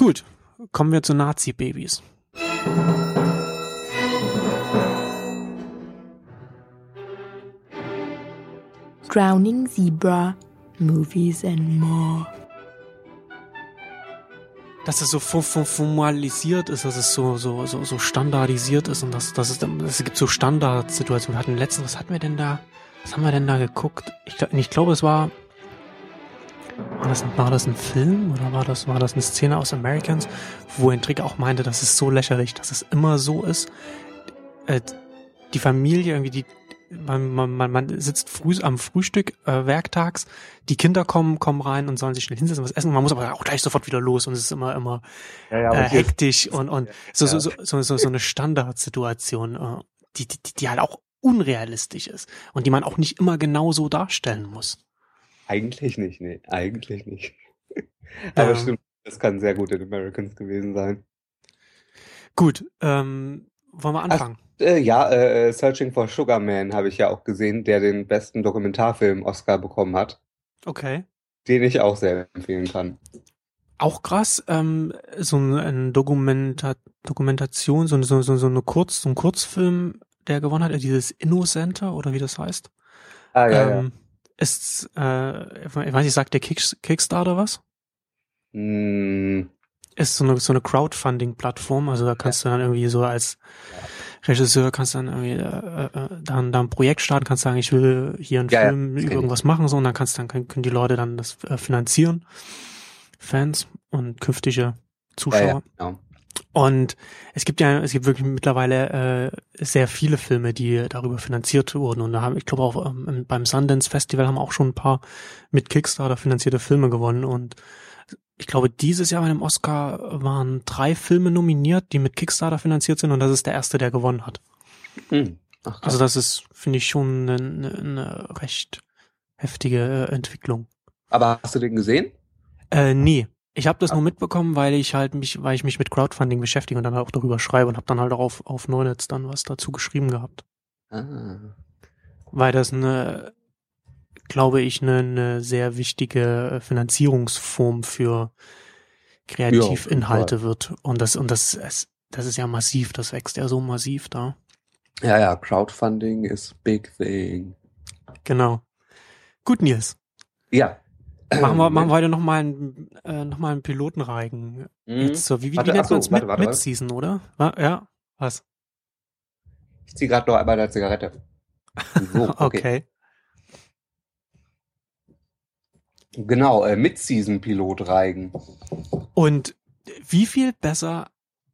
Gut, kommen wir zu Nazi-Babys. Drowning Zebra, Movies and More. Dass es so formalisiert ist, dass es so, so, so, so standardisiert ist und dass, dass es, es gibt so Standardsituationen. Wir hatten letztens, was hatten wir denn da? Was haben wir denn da geguckt? Ich, ich glaube, es war war das, war das ein Film oder war das, war das eine Szene aus Americans, wo Hendrik auch meinte, das ist so lächerlich, dass es immer so ist. Äh, die Familie irgendwie, die, man, man, man sitzt früh am Frühstück äh, werktags, die Kinder kommen, kommen rein und sollen sich schnell hinsetzen und was essen. Man muss aber auch gleich sofort wieder los und es ist immer, immer ja, ja, äh, hektisch und, und so, so, so, so, so, so eine Standardsituation, äh, die, die, die halt auch unrealistisch ist und die man auch nicht immer genau so darstellen muss. Eigentlich nicht, nee, eigentlich nicht. Aber ja. stimmt, das kann sehr gut in Americans gewesen sein. Gut, ähm, wollen wir anfangen? Ach, äh, ja, äh, Searching for Sugar Man habe ich ja auch gesehen, der den besten Dokumentarfilm Oscar bekommen hat. Okay. Den ich auch sehr empfehlen kann. Auch krass, ähm, so ein Dokumenta Dokumentation, so, so, so, so eine Kurz, so ein Kurzfilm, der gewonnen hat, dieses Innocenter oder wie das heißt. Ah, ja, ähm, ja ist, äh, ich weiß nicht, sagt der Kick, Kickstarter was? Mm. Ist so eine, so eine Crowdfunding-Plattform, also da kannst ja. du dann irgendwie so als Regisseur kannst dann irgendwie äh, äh, dann, dann ein Projekt starten, kannst sagen, ich will hier einen ja, Film ja, über irgendwas machen, so und dann kannst dann können, können die Leute dann das äh, finanzieren, Fans und künftige Zuschauer. Ja, genau. Und es gibt ja, es gibt wirklich mittlerweile äh, sehr viele Filme, die darüber finanziert wurden. Und da haben, ich glaube auch ähm, beim Sundance Festival haben auch schon ein paar mit Kickstarter finanzierte Filme gewonnen. Und ich glaube, dieses Jahr bei dem Oscar waren drei Filme nominiert, die mit Kickstarter finanziert sind. Und das ist der erste, der gewonnen hat. Mhm. Ach, also das ist, finde ich, schon eine, eine, recht heftige äh, Entwicklung. Aber hast du den gesehen? Äh, nee. Ich habe das nur mitbekommen, weil ich halt mich, weil ich mich mit Crowdfunding beschäftige und dann auch darüber schreibe und habe dann halt auch auf, auf Neunetz dann was dazu geschrieben gehabt. Ah. Weil das eine, glaube ich, eine, eine sehr wichtige Finanzierungsform für Kreativinhalte ja, wird. Und das, und das, das ist ja massiv, das wächst ja so massiv da. Ja, ja, Crowdfunding is big thing. Genau. Gut, Nils. Ja. Machen wir, machen wir heute nochmal einen, äh, noch einen Pilotenreigen. Mhm. Jetzt so, wie, wie, warte, wie nennt man es? Mit, warte, mit Season, oder? Ja, was? Ich ziehe gerade noch einmal eine Zigarette. So, okay. okay. Genau, äh, Mid-Season-Pilotreigen. Und wie viel besser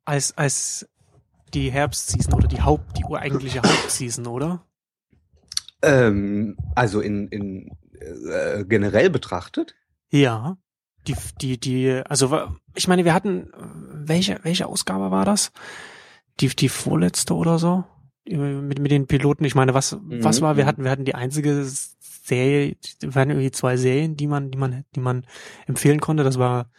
als, als die Herbstseason oder die Haupt, die ureigentliche Hauptseason, oder? Ähm, also in, in äh, generell betrachtet? Ja. Die, die, die, also ich meine, wir hatten, welche, welche Ausgabe war das? Die, die vorletzte oder so? Mit, mit den Piloten. Ich meine, was, mhm. was war, wir mhm. hatten, wir hatten die einzige Serie, wir hatten irgendwie zwei Serien, die man, die man, die man empfehlen konnte. Das war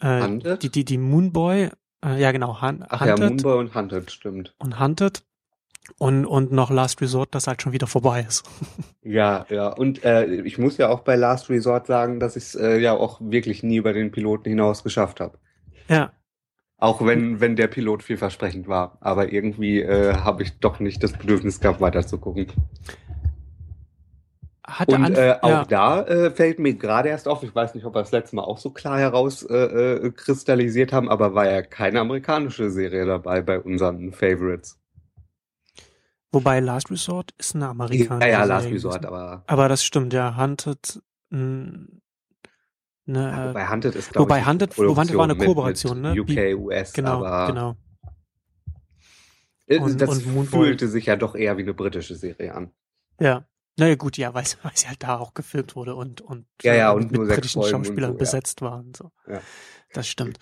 äh, die, die, die Moonboy, äh, ja genau, Han Ach Hunted. ja, Moonboy und Hunted, stimmt. Und Hunted und, und noch Last Resort, das halt schon wieder vorbei ist. Ja, ja. Und äh, ich muss ja auch bei Last Resort sagen, dass ich es äh, ja auch wirklich nie über den Piloten hinaus geschafft habe. Ja. Auch wenn, wenn der Pilot vielversprechend war. Aber irgendwie äh, habe ich doch nicht das Bedürfnis gehabt, weiter zu gucken. Hat und äh, auch ja. da äh, fällt mir gerade erst auf, ich weiß nicht, ob wir das letzte Mal auch so klar herauskristallisiert äh, äh, haben, aber war ja keine amerikanische Serie dabei bei unseren Favorites. Wobei Last Resort ist eine amerikanische. Ja, ja, Last Resort, aber. Aber das stimmt, ja. Hunted. Mh, ne, ja, wobei Hunted ist, glaube Wobei Hunted, Hunted war eine Kooperation, ne? UK, US, genau, aber. Genau. Und, das und fühlte sich ja doch eher wie eine britische Serie an. Ja. Naja, gut, ja, weil, weil sie halt da auch gefilmt wurde und, und, ja, ja, und mit britischen Schauspielern so, besetzt ja. war und so. Ja. Das stimmt.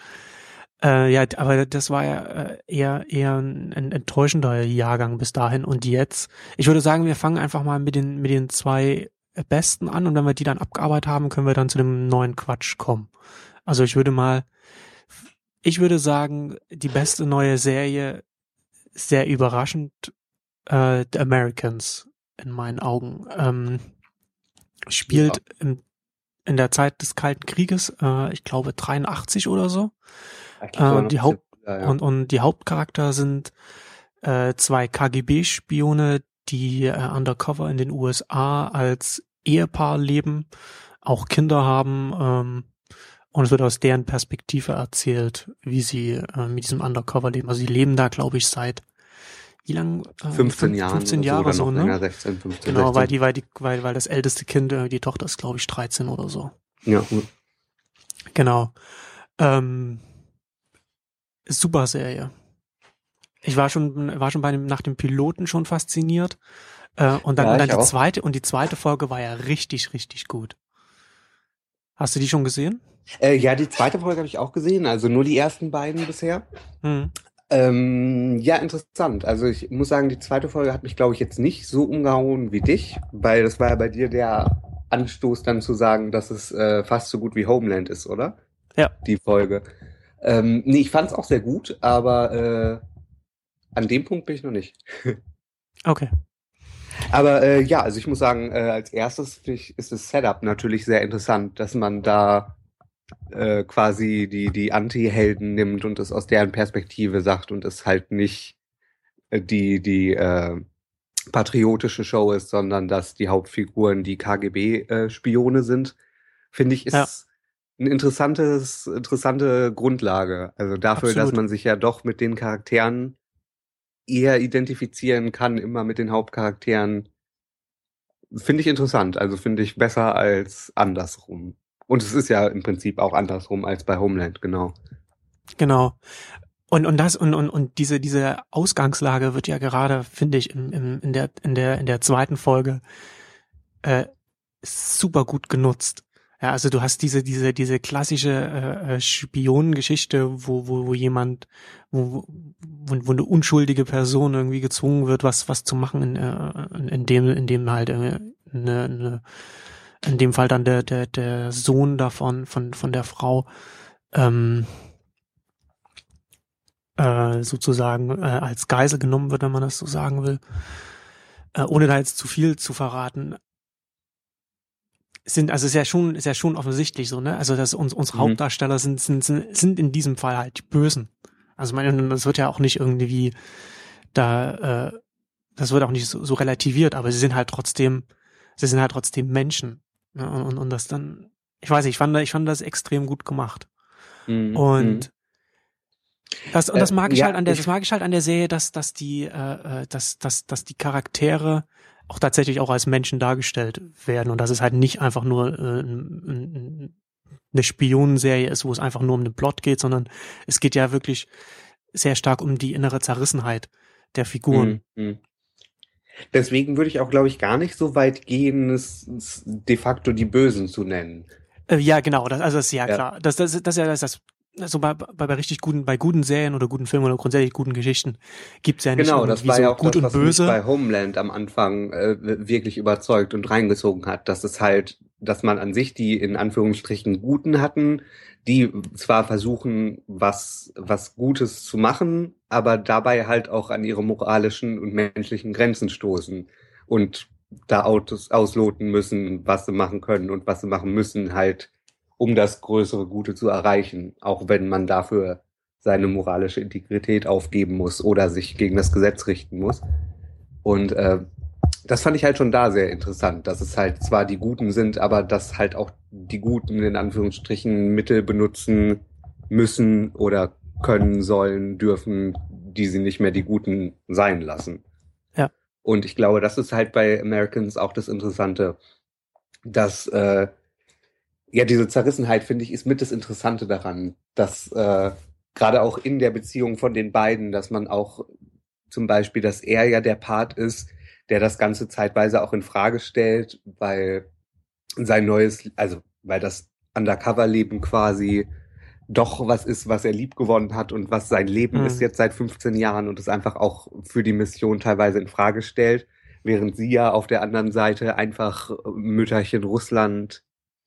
Äh, ja, aber das war ja äh, eher eher ein, ein enttäuschender Jahrgang bis dahin und jetzt. Ich würde sagen, wir fangen einfach mal mit den mit den zwei besten an und wenn wir die dann abgearbeitet haben, können wir dann zu dem neuen Quatsch kommen. Also ich würde mal, ich würde sagen, die beste neue Serie, sehr überraschend, äh, The Americans in meinen Augen. Ähm, spielt ja. in, in der Zeit des Kalten Krieges, äh, ich glaube 83 oder so Äh, die Haupt ja, ja. Und, und die Hauptcharakter sind äh, zwei KGB-Spione, die äh, undercover in den USA als Ehepaar leben, auch Kinder haben. Ähm, und es wird aus deren Perspektive erzählt, wie sie äh, mit diesem Undercover leben. Also sie leben da, glaube ich, seit wie lang? Äh, 15 Jahren. 15 Jahre so, ne? Länger, 16, 15, genau, 16. weil die, weil die, weil, weil das älteste Kind, äh, die Tochter ist, glaube ich, 13 oder so. Ja. Genau. Ähm, super Serie. Ich war schon, war schon bei dem, nach dem Piloten schon fasziniert. Äh, und dann, ja, und dann die auch. zweite, und die zweite Folge war ja richtig, richtig gut. Hast du die schon gesehen? Äh, ja, die zweite Folge habe ich auch gesehen, also nur die ersten beiden bisher. Hm. Ähm, ja, interessant. Also ich muss sagen, die zweite Folge hat mich, glaube ich, jetzt nicht so umgehauen wie dich, weil das war ja bei dir der Anstoß dann zu sagen, dass es äh, fast so gut wie Homeland ist, oder? Ja. Die Folge. Ähm, nee, ich fand es auch sehr gut, aber äh, an dem Punkt bin ich noch nicht. okay. Aber äh, ja, also ich muss sagen, äh, als erstes ich, ist das Setup natürlich sehr interessant, dass man da äh, quasi die, die Anti-Helden nimmt und es aus deren Perspektive sagt und es halt nicht äh, die, die äh, patriotische Show ist, sondern dass die Hauptfiguren die KGB-Spione äh, sind, finde ich, ist ja. Ein interessantes, interessante Grundlage. Also dafür, Absolut. dass man sich ja doch mit den Charakteren eher identifizieren kann, immer mit den Hauptcharakteren, finde ich interessant. Also finde ich besser als andersrum. Und es ist ja im Prinzip auch andersrum als bei Homeland, genau. Genau. Und, und das, und, und, und diese, diese Ausgangslage wird ja gerade, finde ich, im, im, in der, in der, in der zweiten Folge, äh, super gut genutzt. Ja, also du hast diese, diese, diese klassische äh, äh Spionengeschichte, wo, wo, wo jemand, wo, wo, wo eine unschuldige Person irgendwie gezwungen wird, was, was zu machen, in, äh, in dem, in dem halt äh, eine, eine in dem Fall dann der, der, der Sohn davon, von, von der Frau, ähm, äh, sozusagen äh, als Geisel genommen wird, wenn man das so sagen will. Äh, ohne da jetzt zu viel zu verraten. Sind, also ist ja schon, ist ja schon offensichtlich so, ne? Also, dass uns, unsere mhm. Hauptdarsteller sind, sind, sind, sind in diesem Fall halt die Bösen. Also, meine, das wird ja auch nicht irgendwie da, äh, das wird auch nicht so, so relativiert, aber sie sind halt trotzdem, sie sind halt trotzdem Menschen. Ne? Und, und, und das dann, ich weiß nicht, ich fand, ich fand das extrem gut gemacht. Mhm. Und mhm. das, und das äh, mag ich äh, ja, halt an der, das mag ich halt an der Serie, dass, dass die, äh, äh, dass, dass, dass die Charaktere auch tatsächlich auch als Menschen dargestellt werden und dass es halt nicht einfach nur äh, eine Spionenserie ist, wo es einfach nur um den Plot geht, sondern es geht ja wirklich sehr stark um die innere Zerrissenheit der Figuren. Mhm. mhm. Deswegen würde ich auch, glaube ich, gar nicht so weit gehen, es, es de facto die Bösen zu nennen. Äh, ja, genau, das, also das ist ja, ja. klar. Das, das, das, das, das, also bei, bei, bei richtig guten, bei guten Serien oder guten Filmen oder grundsätzlich guten Geschichten gibt's ja nicht genau, das war so ja auch gut das, und böse. Mich bei Homeland am Anfang äh, wirklich überzeugt und reingezogen hat, dass es halt, dass man an sich die in Anführungsstrichen Guten hatten, die zwar versuchen, was, was Gutes zu machen, aber dabei halt auch an ihre moralischen und menschlichen Grenzen stoßen und da Autos ausloten müssen, was sie machen können und was sie machen müssen, halt, um das größere Gute zu erreichen, auch wenn man dafür seine moralische Integrität aufgeben muss oder sich gegen das Gesetz richten muss. Und äh, das fand ich halt schon da sehr interessant, dass es halt zwar die Guten sind, aber dass halt auch die Guten in Anführungsstrichen Mittel benutzen müssen oder können, sollen, dürfen, die sie nicht mehr die Guten sein lassen. Ja. Und ich glaube, das ist halt bei Americans auch das Interessante, dass äh, ja diese Zerrissenheit, finde ich, ist mit das Interessante daran, dass äh, gerade auch in der Beziehung von den beiden, dass man auch zum Beispiel, dass er ja der Part ist, der das Ganze zeitweise auch in Frage stellt, weil sein neues, also weil das Undercover-Leben quasi doch was ist, was er lieb gewonnen hat und was sein Leben mhm. ist jetzt seit 15 Jahren und es einfach auch für die Mission teilweise in Frage stellt, während sie ja auf der anderen Seite einfach Mütterchen Russland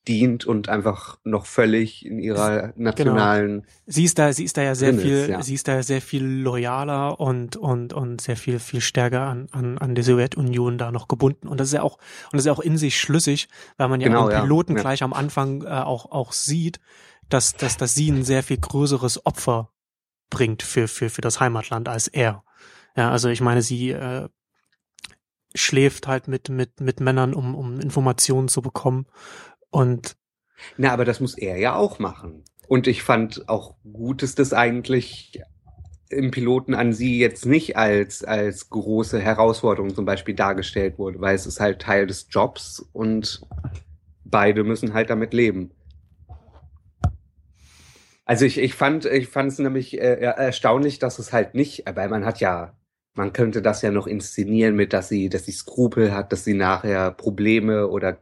dient und einfach noch völlig in ihrer genau. nationalen. Genau. Sie ist da, sie ist da ja sehr viel, ist, ja. sie ist da sehr viel loyaler und und und sehr viel viel stärker an an an die Sowjetunion da noch gebunden und das ist ja auch und das ist ja auch in sich schlüssig, weil man ja genau, Piloten ja. gleich am Anfang äh, auch auch sieht, dass, dass, dass sie ein sehr viel größeres Opfer bringt für, für, für das Heimatland als er. Ja, also ich meine, sie äh, schläft halt mit, mit, mit Männern, um, um Informationen zu bekommen. Und Na, aber das muss er ja auch machen. Und ich fand auch gut, dass das eigentlich im Piloten an sie jetzt nicht als, als große Herausforderung zum Beispiel dargestellt wurde, weil es ist halt Teil des Jobs und beide müssen halt damit leben. Also ich, ich fand ich fand es nämlich äh, erstaunlich, dass es halt nicht, weil man hat ja, man könnte das ja noch inszenieren mit, dass sie, dass sie Skrupel hat, dass sie nachher Probleme oder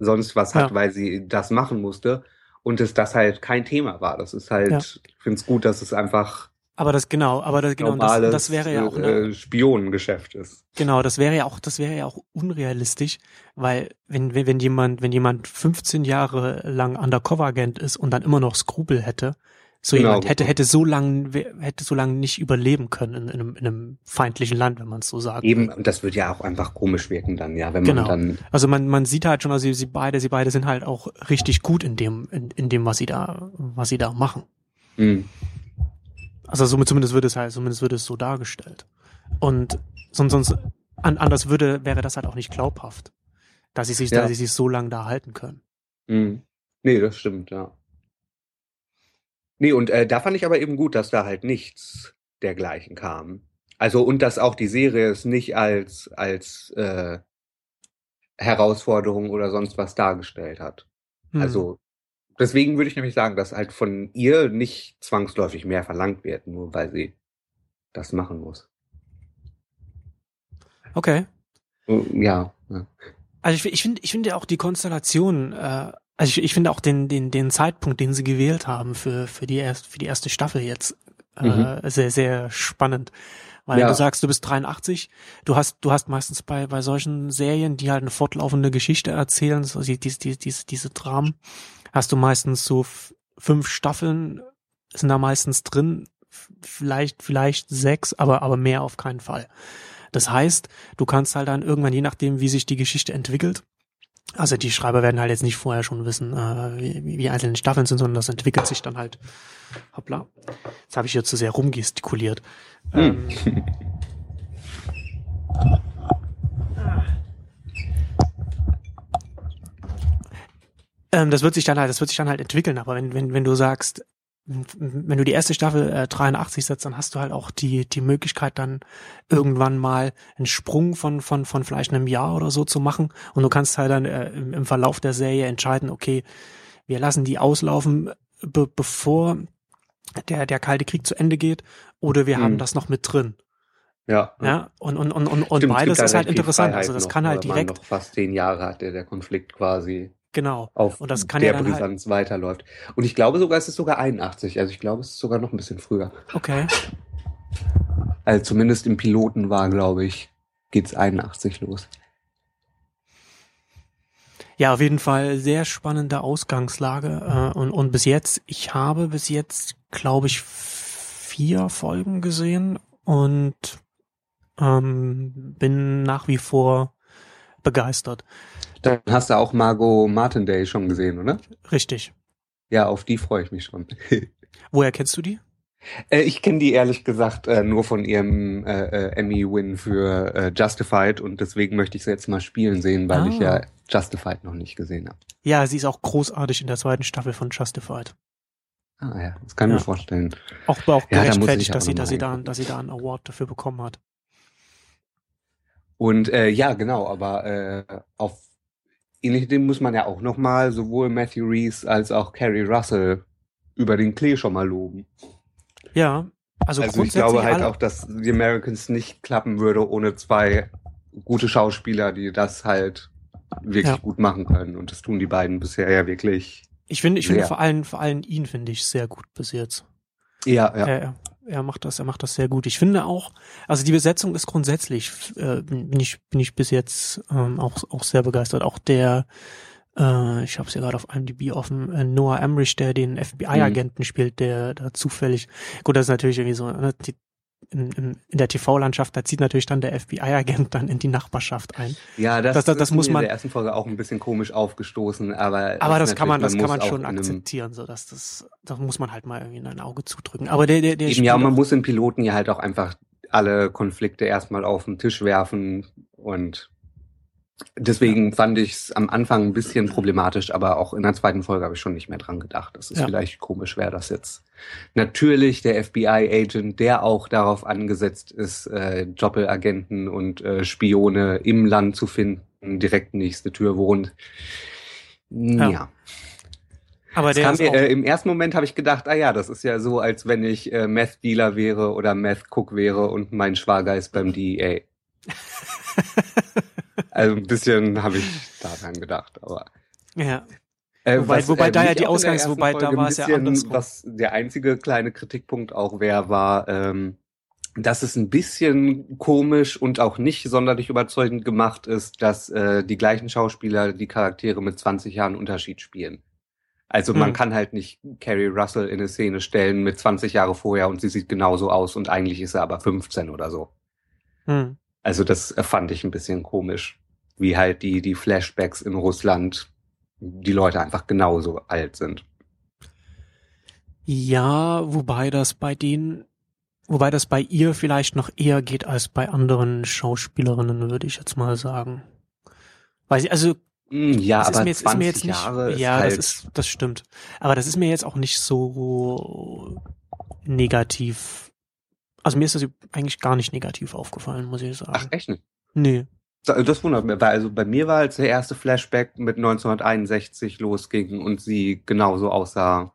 sonst was hat, Ja. weil sie das machen musste und dass das halt kein Thema war. Das ist halt, Ja. ich finde es gut, dass es einfach aber das genau, aber das genau, das, das wäre ja auch eine, äh, Spionengeschäft ist. Genau, das wäre ja auch, das wäre ja auch unrealistisch, weil wenn, wenn, jemand, wenn jemand 15 Jahre lang Undercover-Agent ist und dann immer noch Skrupel hätte, so Genau. jemand hätte, hätte so lang, hätte so lange nicht überleben können in, in, einem, in einem feindlichen Land, wenn man es so sagt. Eben, und das wird ja auch einfach komisch wirken dann, ja, wenn Genau. man dann Also man, man sieht halt schon, also sie, sie beide, sie beide sind halt auch richtig gut in dem, in, in dem, was sie da, was sie da machen. mh, Also somit zumindest wird es halt, zumindest wird es so dargestellt. Und sonst, sonst an, anders würde, wäre das halt auch nicht glaubhaft, dass sie sich, Ja. dass sie sich so lange da halten können. mh. Nee, das stimmt, ja. Nee, und äh, da fand ich aber eben gut, dass da halt nichts dergleichen kam. Also und dass auch die Serie es nicht als als äh, Herausforderung oder sonst was dargestellt hat. Hm. Also deswegen würde ich nämlich sagen, dass halt von ihr nicht zwangsläufig mehr verlangt wird, nur weil sie das machen muss. Okay. Ja, ja. Also ich, ich finde, ich finde auch die Konstellation, äh, also ich, ich finde auch den, den, den Zeitpunkt, den sie gewählt haben für, für die erst, für die erste Staffel jetzt, äh, Mhm. sehr, sehr spannend. Weil Ja. du sagst, du bist 83, du hast, du hast meistens bei, bei solchen Serien, die halt eine fortlaufende Geschichte erzählen, so die, diese, diese, diese, diese Dramen, hast du meistens so fünf Staffeln, sind da meistens drin, vielleicht, vielleicht sechs, aber, aber mehr auf keinen Fall. Das heißt, du kannst halt dann irgendwann, je nachdem, wie sich die Geschichte entwickelt, also die Schreiber werden halt jetzt nicht vorher schon wissen, äh, wie, wie die einzelnen Staffeln sind, sondern das entwickelt sich dann halt. Hoppla. Jetzt habe ich hier zu sehr rumgestikuliert. Hm. Ähm, ähm, das wird sich dann halt, das wird sich dann halt entwickeln, aber wenn, wenn, wenn du sagst, wenn du die erste Staffel äh, 83 setzt, dann hast du halt auch die, die Möglichkeit, dann irgendwann mal einen Sprung von, von, von vielleicht einem Jahr oder so zu machen. Und du kannst halt dann äh, im, im Verlauf der Serie entscheiden, okay, wir lassen die auslaufen, be bevor der, der Kalte Krieg zu Ende geht, oder wir Mhm. haben das noch mit drin. Ja, Ja, und, und, und, und, und Stimmt, es beides ist halt interessant. Freiheit Also das kann halt direkt, noch fast zehn Jahre hat, der, der Konflikt quasi genau. auf Und das kann der ja dann halt- Brisanz weiterläuft. Und ich glaube sogar, es ist sogar 81. Also ich glaube, es ist sogar noch ein bisschen früher. Okay. Also zumindest im Piloten war, glaube ich, geht's 81 los. Ja, auf jeden Fall sehr spannende Ausgangslage. Äh, und, und bis jetzt, ich habe bis jetzt, glaube ich, vier Folgen gesehen und ähm, bin nach wie vor begeistert. Dann hast du auch Margot Martindale schon gesehen, oder? Richtig. Ja, auf die freue ich mich schon. Woher kennst du die? Äh, ich kenne die ehrlich gesagt äh, nur von ihrem äh, äh, Emmy-Win für äh, Justified und deswegen möchte ich sie jetzt mal spielen sehen, weil Ah. ich ja Justified noch nicht gesehen habe. Ja, sie ist auch großartig in der zweiten Staffel von Justified. Ah ja, das kann ich Ja. mir vorstellen. Auch, auch Ja, da gerechtfertigt, auch dass sie, dass sie da, dass sie da einen Award dafür bekommen hat. Und äh, ja, genau, aber äh, auf ähnlichem muss man ja auch nochmal sowohl Matthew Reese als auch Carrie Russell über den Klee schon mal loben. Ja, also, Also, ich glaube halt auch, dass The Americans nicht klappen würde ohne zwei gute Schauspieler, die das halt wirklich Ja. gut machen können. Und das tun die beiden bisher ja wirklich. ich finde, ich finde vor allem, vor allem ihn finde ich sehr gut bis jetzt. Ja, ja. Er, er macht das, er macht das sehr gut. Ich finde auch, also die Besetzung ist grundsätzlich, äh, bin ich, bin ich bis jetzt ähm, auch, auch sehr begeistert. Auch der, äh, ich habe es ja gerade auf IMDb offen, äh, Noah Emmerich, der den FBI-Agenten spielt, der da zufällig, gut, das ist natürlich irgendwie so, ne, die, in, in, in der TV-Landschaft, da zieht natürlich dann der FBI-Agent dann in die Nachbarschaft ein. Ja, das, Das- das- das ist muss man- in der ersten Folge auch ein bisschen komisch aufgestoßen, aber Aber das kann man, das kann man schon akzeptieren, so dass das, das muss man halt mal irgendwie in ein Auge zudrücken. Aber der, der, der Eben, ja, man muss im Piloten ja halt auch einfach alle Konflikte erstmal auf den Tisch werfen und deswegen fand ich es am Anfang ein bisschen problematisch, aber auch in der zweiten Folge habe ich schon nicht mehr dran gedacht. Das ist Ja. vielleicht komisch, wäre das jetzt. Natürlich der FBI-Agent, der auch darauf angesetzt ist, äh, Doppelagenten und äh, Spione im Land zu finden, direkt nächste Tür wohnt. Ja. Ja. aber Es der mir, äh, Im ersten Moment habe ich gedacht, ah ja, das ist ja so, als wenn ich äh, Meth-Dealer wäre oder Meth-Cook wäre und mein Schwager ist beim DEA. also ein bisschen habe ich daran gedacht, aber. ja, Äh, Wobei- wobei da ja die Ausgangs- wobei da Folge war ein es ja andersrum. Was der einzige kleine Kritikpunkt auch wäre, war, ähm, dass es ein bisschen komisch und auch nicht sonderlich überzeugend gemacht ist, dass äh, die gleichen Schauspieler die Charaktere mit 20 Jahren Unterschied spielen. Also man Hm. kann halt nicht Carrie Russell in eine Szene stellen mit 20 Jahre vorher und sie sieht genauso aus und eigentlich ist sie aber 15 oder so. hm. Also das fand ich ein bisschen komisch, wie halt die, die Flashbacks in Russland, die Leute einfach genauso alt sind. Ja, wobei das bei denen, wobei das bei ihr vielleicht noch eher geht als bei anderen Schauspielerinnen, würde ich jetzt mal sagen. Weil sie, also, Mm, Ja, das ist aber mir jetzt, 20 ist mir jetzt nicht, Jahre ja, halt, das ist, das stimmt. Aber das ist mir jetzt auch nicht so negativ. Also mir ist das eigentlich gar nicht negativ aufgefallen, muss ich sagen. ach echt nicht. nee. Da- Das wundert mich, weil also bei mir war als der erste Flashback mit 1961 losging und sie genauso aussah.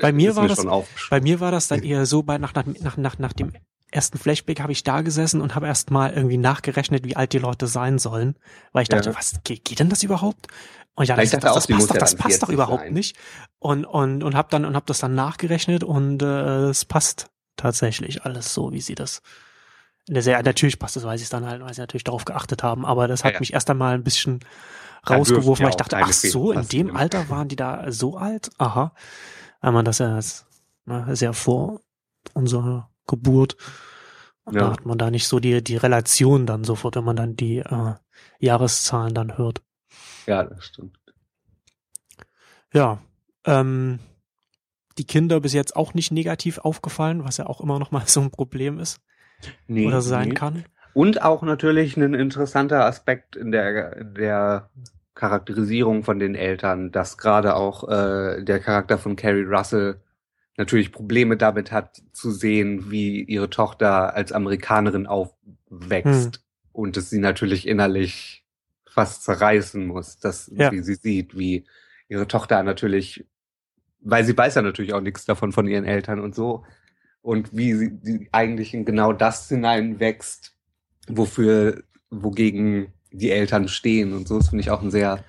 Bei mir war mir das- Bei mir war das dann eher so, bei nach, nach, nach, nach, nach dem ersten Flashback habe ich da gesessen und habe erst mal irgendwie nachgerechnet, wie alt die Leute sein sollen. Weil ich dachte, Ja. was, geht, geht denn das überhaupt? Und ja, das, das, das passt doch, das passt doch 40 überhaupt sein. nicht. Und, und, und habe dann, und hab das dann nachgerechnet und äh, es passt tatsächlich alles so, wie sie das in der Serie, natürlich passt es, weil sie es dann halt, weil sie natürlich darauf geachtet haben, aber das hat Ja, mich erst einmal ein bisschen rausgeworfen, weil ich dachte, ach so, in dem Alter waren die da so alt? Aha. Weil man das ja als, ne, sehr vor unserer Geburt, Ja. da hat man da nicht so die, die Relation dann sofort, wenn man dann die äh, Jahreszahlen dann hört. Ja, das stimmt. Ja, ähm, die Kinder bis jetzt auch nicht negativ aufgefallen, was ja auch immer noch mal so ein Problem ist Nee, oder sein nee. kann. Und auch natürlich ein interessanter Aspekt in der, in der Charakterisierung von den Eltern, dass gerade auch äh, der Charakter von Carrie Russell natürlich Probleme damit hat zu sehen, wie ihre Tochter als Amerikanerin aufwächst Hm. und es sie natürlich innerlich fast zerreißen muss, dass Ja. wie sie sieht, wie ihre Tochter natürlich, weil sie weiß ja natürlich auch nichts davon von ihren Eltern und so und wie sie die eigentlich in genau das hineinwächst, wofür, wogegen die Eltern stehen und so. Das finde ich auch einen sehr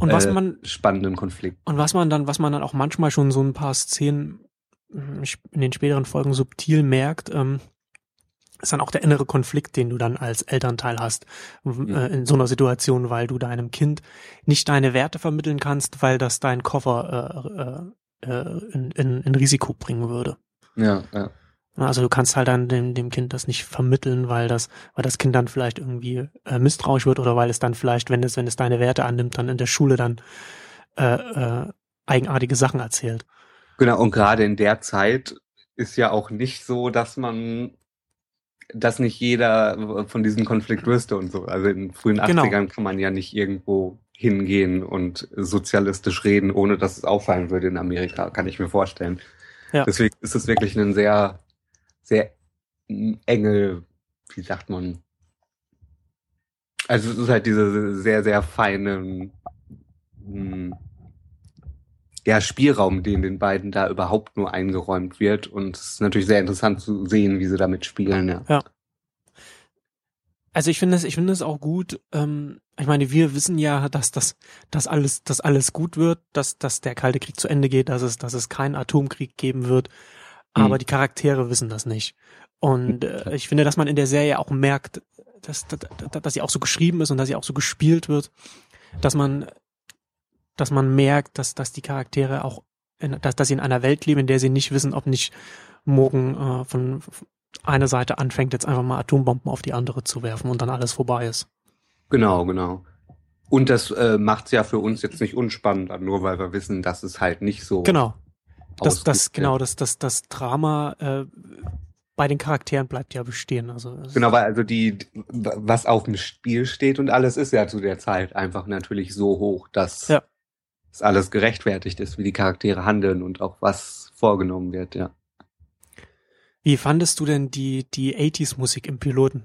Und was äh, man spannenden Konflikt. Und was man dann, was man dann auch manchmal schon so ein paar Szenen mm, in den späteren Folgen subtil merkt, ähm, ist dann auch der innere Konflikt, den du dann als Elternteil hast äh, in so einer Situation, weil du deinem Kind nicht deine Werte vermitteln kannst, weil das dein Koffer äh, äh, äh, in, in, in Risiko bringen würde. Ja, ja. Also du kannst halt dann dem, dem Kind das nicht vermitteln, weil das, weil das Kind dann vielleicht irgendwie äh, misstrauisch wird oder weil es dann vielleicht, wenn es, wenn es deine Werte annimmt, dann in der Schule dann äh, äh, eigenartige Sachen erzählt. Genau, und gerade in der Zeit ist ja auch nicht so, dass man, dass nicht jeder von diesem Konflikt wüsste und so. Also in den frühen Genau. 80ern kann man ja nicht irgendwo hingehen und sozialistisch reden, ohne dass es auffallen würde in Amerika, kann ich mir vorstellen. Ja. Deswegen ist es wirklich ein sehr, sehr enge, wie sagt man, also es ist halt diese sehr, sehr feine, hm, ja, Spielraum, den den beiden da überhaupt nur eingeräumt wird. Und es ist natürlich sehr interessant zu sehen, wie sie damit spielen, ja. Also ich finde es, ich finde es auch gut. Ähm, ich meine, wir wissen ja, dass das, dass alles, dass alles gut wird, dass, dass der Kalte Krieg zu Ende geht, dass es, dass es keinen Atomkrieg geben wird. Aber Mhm. die Charaktere wissen das nicht. Und äh, ich finde, dass man in der Serie auch merkt, dass, dass, dass sie auch so geschrieben ist und dass sie auch so gespielt wird, dass man, dass man merkt, dass, dass die Charaktere auch, in, dass, dass sie in einer Welt leben, in der sie nicht wissen, ob nicht morgen äh, von eine Seite anfängt, jetzt einfach mal Atombomben auf die andere zu werfen und dann alles vorbei ist. Genau, genau. Und das äh, macht es ja für uns jetzt nicht unspannend, nur weil wir wissen, dass es halt nicht so. Genau. Das, das, genau, das, das, das Drama äh, bei den Charakteren bleibt ja bestehen. Also genau, weil also die, was auf dem Spiel steht und alles ist ja zu der Zeit einfach natürlich so hoch, dass ja. Es alles gerechtfertigt ist, wie die Charaktere handeln und auch was vorgenommen wird, ja. Wie fandest du denn die, die 80s-Musik im Piloten?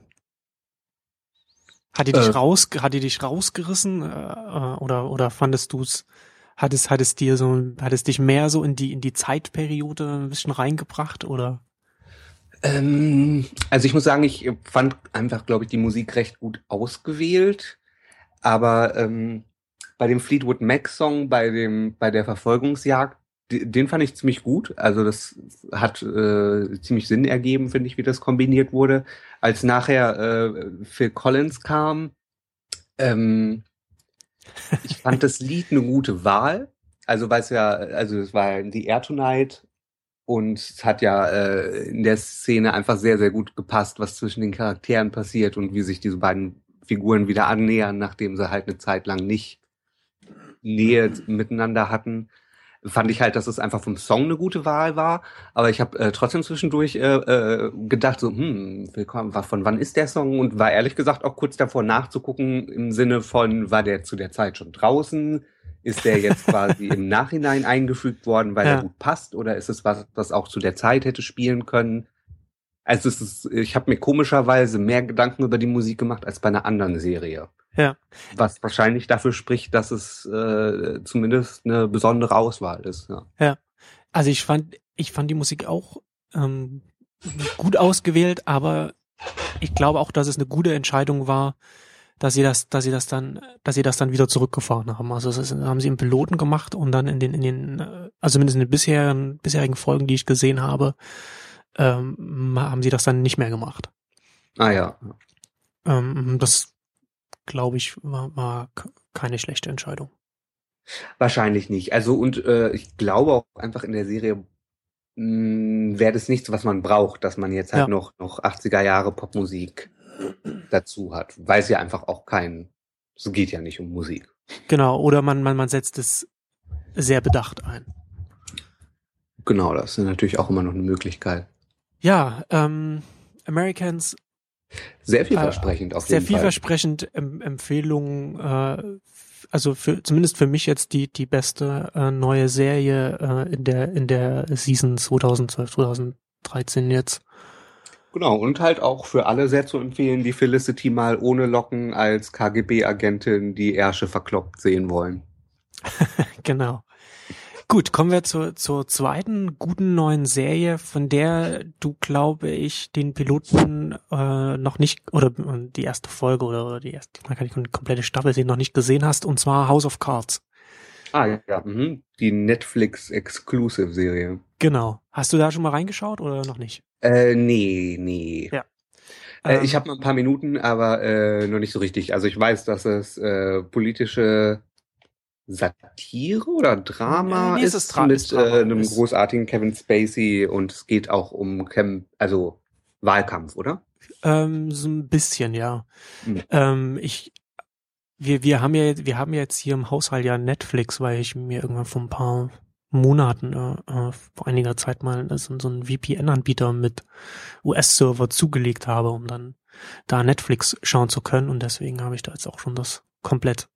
Hat die dich äh, raus, hat die dich rausgerissen äh, äh, oder oder fandest du es, hat es hat es dir so, hat es dich mehr so in die in die Zeitperiode ein bisschen reingebracht oder? Ähm, also ich muss sagen, ich fand einfach, glaube ich, die Musik recht gut ausgewählt, aber ähm, bei dem Fleetwood Mac Song, bei dem bei der Verfolgungsjagd, den fand ich ziemlich gut. Also das hat äh, ziemlich Sinn ergeben, finde ich, wie das kombiniert wurde. Als nachher äh, Phil Collins kam, ähm, ich fand das Lied eine gute Wahl. Also weil es ja, also es war die Air Tonight und es hat ja äh, in der Szene einfach sehr, sehr gut gepasst, was zwischen den Charakteren passiert und wie sich diese beiden Figuren wieder annähern, nachdem sie halt eine Zeit lang nicht Nähe miteinander hatten fand ich halt, dass es einfach vom Song eine gute Wahl war. Aber ich habe äh, trotzdem zwischendurch äh, äh, gedacht, so, hm, willkommen, von wann ist der Song? Und war ehrlich gesagt auch kurz davor nachzugucken, im Sinne von, war der zu der Zeit schon draußen? Ist der jetzt quasi im Nachhinein eingefügt worden, weil ja. er gut passt? Oder ist es was, das auch zu der Zeit hätte spielen können? Also es ist, ich habe mir komischerweise mehr Gedanken über die Musik gemacht als bei einer anderen Serie. Ja. Was wahrscheinlich dafür spricht, dass es äh, zumindest eine besondere Auswahl ist. Ja. ja. Also ich fand, ich fand die Musik auch ähm, gut ausgewählt, aber ich glaube auch, dass es eine gute Entscheidung war, dass sie das, dass sie das dann, dass sie das dann wieder zurückgefahren haben. Also das haben sie im Piloten gemacht und dann in den, in den, also zumindest in den bisherigen, bisherigen Folgen, die ich gesehen habe, ähm, haben sie das dann nicht mehr gemacht. Ah ja. Ähm, das glaube ich, war, war keine schlechte Entscheidung. Wahrscheinlich nicht. Also und äh, ich glaube auch einfach in der Serie hm, wäre das nichts, was man braucht, dass man jetzt halt ja. noch noch 80er Jahre Popmusik dazu hat, weil es ja einfach auch kein, es geht ja nicht um Musik. Genau, oder man man man setzt es sehr bedacht ein. Genau, das ist natürlich auch immer noch eine Möglichkeit. Ja, ähm, Americans sehr vielversprechend äh, auf jeden Sehr vielversprechend em Empfehlungen, äh, also für, zumindest für mich jetzt die, die beste äh, neue Serie äh, in der, in der Season 2012, 2013 jetzt. Genau, und halt auch für alle sehr zu empfehlen, die Felicity mal ohne Locken als KGB-Agentin die Ärsche verkloppt sehen wollen. genau. Gut, kommen wir zur, zur zweiten guten neuen Serie, von der du, glaube ich, den Piloten äh, noch nicht, oder die erste Folge oder, oder die erste, man kann die komplette Staffel sehen, noch nicht gesehen hast, und zwar House of Cards. Ah ja, mhm. die Netflix-Exclusive-Serie. Genau. Hast du da schon mal reingeschaut oder noch nicht? Äh, nee, nee. Ja. Äh, ich ähm. habe mal ein paar Minuten, aber äh, noch nicht so richtig. Also ich weiß, dass es äh, politische Satire oder Drama nee, ist, ist Dra mit ist Drama. Äh, einem ist großartigen Kevin Spacey und es geht auch um Cam also Wahlkampf, oder? Ähm, so ein bisschen, ja. Hm. Ähm, ich, wir, wir haben ja, wir haben jetzt hier im Haushalt ja Netflix, weil ich mir irgendwann vor ein paar Monaten, äh, äh vor einiger Zeit mal so, so einen VPN-Anbieter mit US-Server zugelegt habe, um dann da Netflix schauen zu können und deswegen habe ich da jetzt auch schon das komplett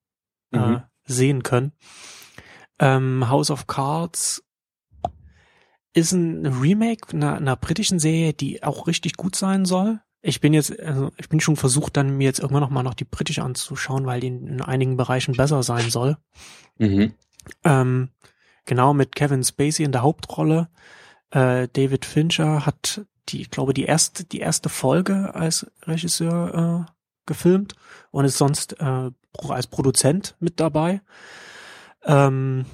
äh, mhm. äh, sehen können. Ähm, House of Cards ist ein Remake einer, einer britischen Serie, die auch richtig gut sein soll. Ich bin jetzt, also ich bin schon versucht, dann mir jetzt irgendwann noch mal noch die britische anzuschauen, weil die in, in einigen Bereichen besser sein soll. Mhm. Ähm, genau mit Kevin Spacey in der Hauptrolle. Äh, David Fincher hat die, ich glaube, die erste, die erste Folge als Regisseur äh, gefilmt und ist sonst äh, als Produzent mit dabei. Ähm,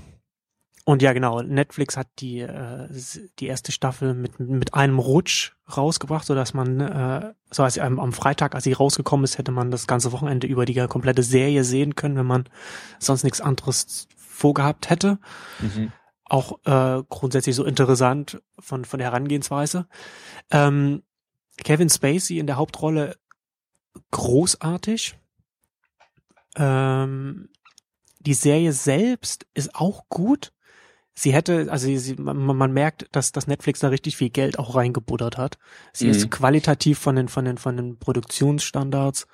und ja, genau, Netflix hat die, äh, die erste Staffel mit, mit einem Rutsch rausgebracht, so dass man, äh, so als am, am Freitag, als sie rausgekommen ist, hätte man das ganze Wochenende über die komplette Serie sehen können, wenn man sonst nichts anderes vorgehabt hätte. Mhm. Auch äh, grundsätzlich so interessant von, von der Herangehensweise. Ähm, Kevin Spacey in der Hauptrolle großartig. Ähm, die Serie selbst ist auch gut. Sie hätte, also sie, man, man merkt, dass, dass Netflix da richtig viel Geld auch reingebuddert hat. Sie Mhm. ist qualitativ von den, von den, von den Produktionsstandards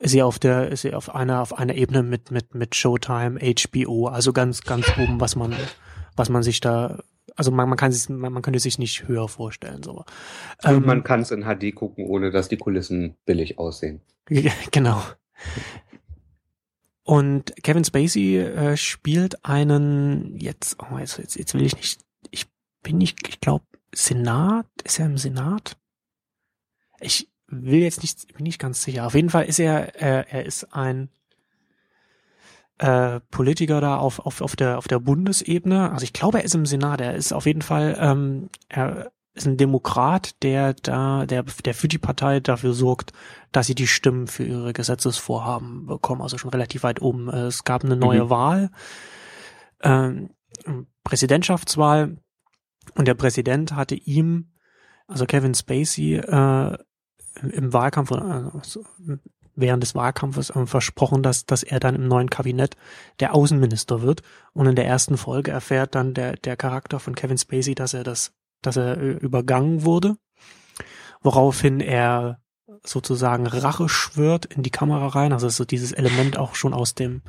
ist sie auf der, ist sie auf einer, auf einer Ebene mit, mit, mit Showtime, HBO, also ganz, ganz oben, was man, was man sich da, also man, man kann sich, man, man könnte sich nicht höher vorstellen, so. Und Ähm, man kann es in HD gucken, ohne dass die Kulissen billig aussehen. Genau. Und Kevin Spacey äh, spielt einen jetzt, oh, jetzt, jetzt, jetzt will ich nicht, ich bin nicht, ich glaube, Senat, ist er im Senat? Ich will jetzt nicht, bin nicht ganz sicher. Auf jeden Fall ist er, er, er ist ein äh, Politiker da auf, auf, auf der, auf der Bundesebene. Also ich glaube, er ist im Senat. Er ist auf jeden Fall, ähm, er ist ein Demokrat, der da, der, der für die Partei dafür sorgt, dass sie die Stimmen für ihre Gesetzesvorhaben bekommen, also schon relativ weit oben. Äh, Es gab eine neue Mhm. Wahl, ähm, Präsidentschaftswahl, und der Präsident hatte ihm, also Kevin Spacey, äh, im- Wahlkampf, äh, so, während des Wahlkampfes äh, versprochen, dass, dass er dann im neuen Kabinett der Außenminister wird. Und in der ersten Folge erfährt dann der, der Charakter von Kevin Spacey, dass er das, dass er äh, übergangen wurde, woraufhin er sozusagen Rache schwört in die Kamera rein. Also ist so dieses Element auch schon aus dem,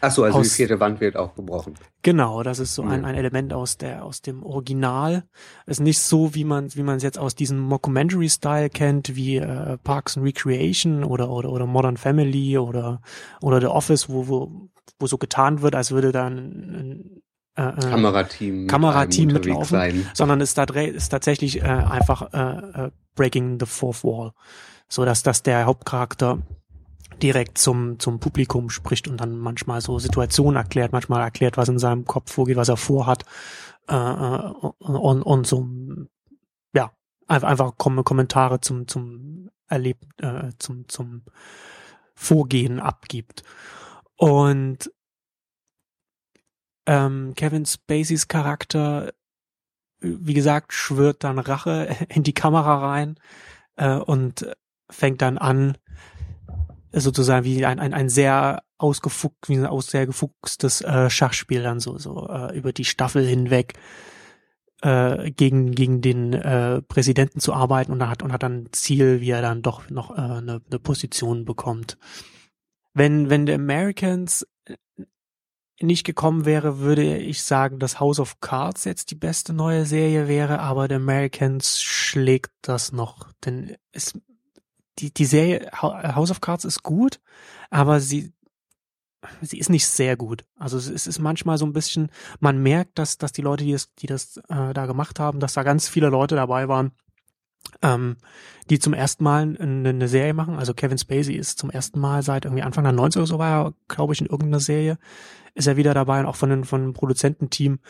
Ach so, also die Aus- vierte Wand wird auch gebrochen. Genau, das ist so ein, ein Element aus der aus dem Original. Ist nicht so, wie man wie man es jetzt aus diesem Mockumentary-Style kennt, wie äh, Parks and Recreation oder oder oder Modern Family oder oder The Office, wo wo wo so getan wird, als würde da ein, ein äh, äh, Kamerateam. mit Kamerateam mitlaufen. sein. sondern ist, da, ist tatsächlich äh, einfach äh, äh, Breaking the Fourth Wall, so dass dass der Hauptcharakter direkt zum zum Publikum spricht und dann manchmal so Situationen erklärt, manchmal erklärt, was in seinem Kopf vorgeht, was er vorhat äh, äh, und und so ja einfach einfach Kom Kommentare zum zum Erleb äh, zum zum Vorgehen abgibt und ähm, Kevin Spaceys Charakter, wie gesagt, schwört dann Rache in die Kamera rein äh, und fängt dann an, sozusagen wie ein, ein, ein sehr ausgefuchst, wie ein aus sehr gefuchstes äh, Schachspiel dann so, so äh, über die Staffel hinweg äh, gegen, gegen den äh, Präsidenten zu arbeiten und hat, und hat dann ein Ziel, wie er dann doch noch äh, eine, eine Position bekommt. Wenn, wenn The Americans nicht gekommen wäre, würde ich sagen, dass House of Cards jetzt die beste neue Serie wäre, aber The Americans schlägt das noch, denn es, die, die Serie Hau- House of Cards ist gut, aber sie, sie ist nicht sehr gut. Also es ist- manchmal so ein bisschen, man merkt, dass, dass die Leute, die das, die das äh, da gemacht haben, dass da ganz viele Leute dabei waren, ähm, die zum ersten Mal eine, eine Serie machen. Also Kevin Spacey ist zum ersten Mal seit irgendwie Anfang der 90er oder so war er, glaube ich, in irgendeiner Serie, ist er wieder dabei und auch von, den, von dem Produzententeam.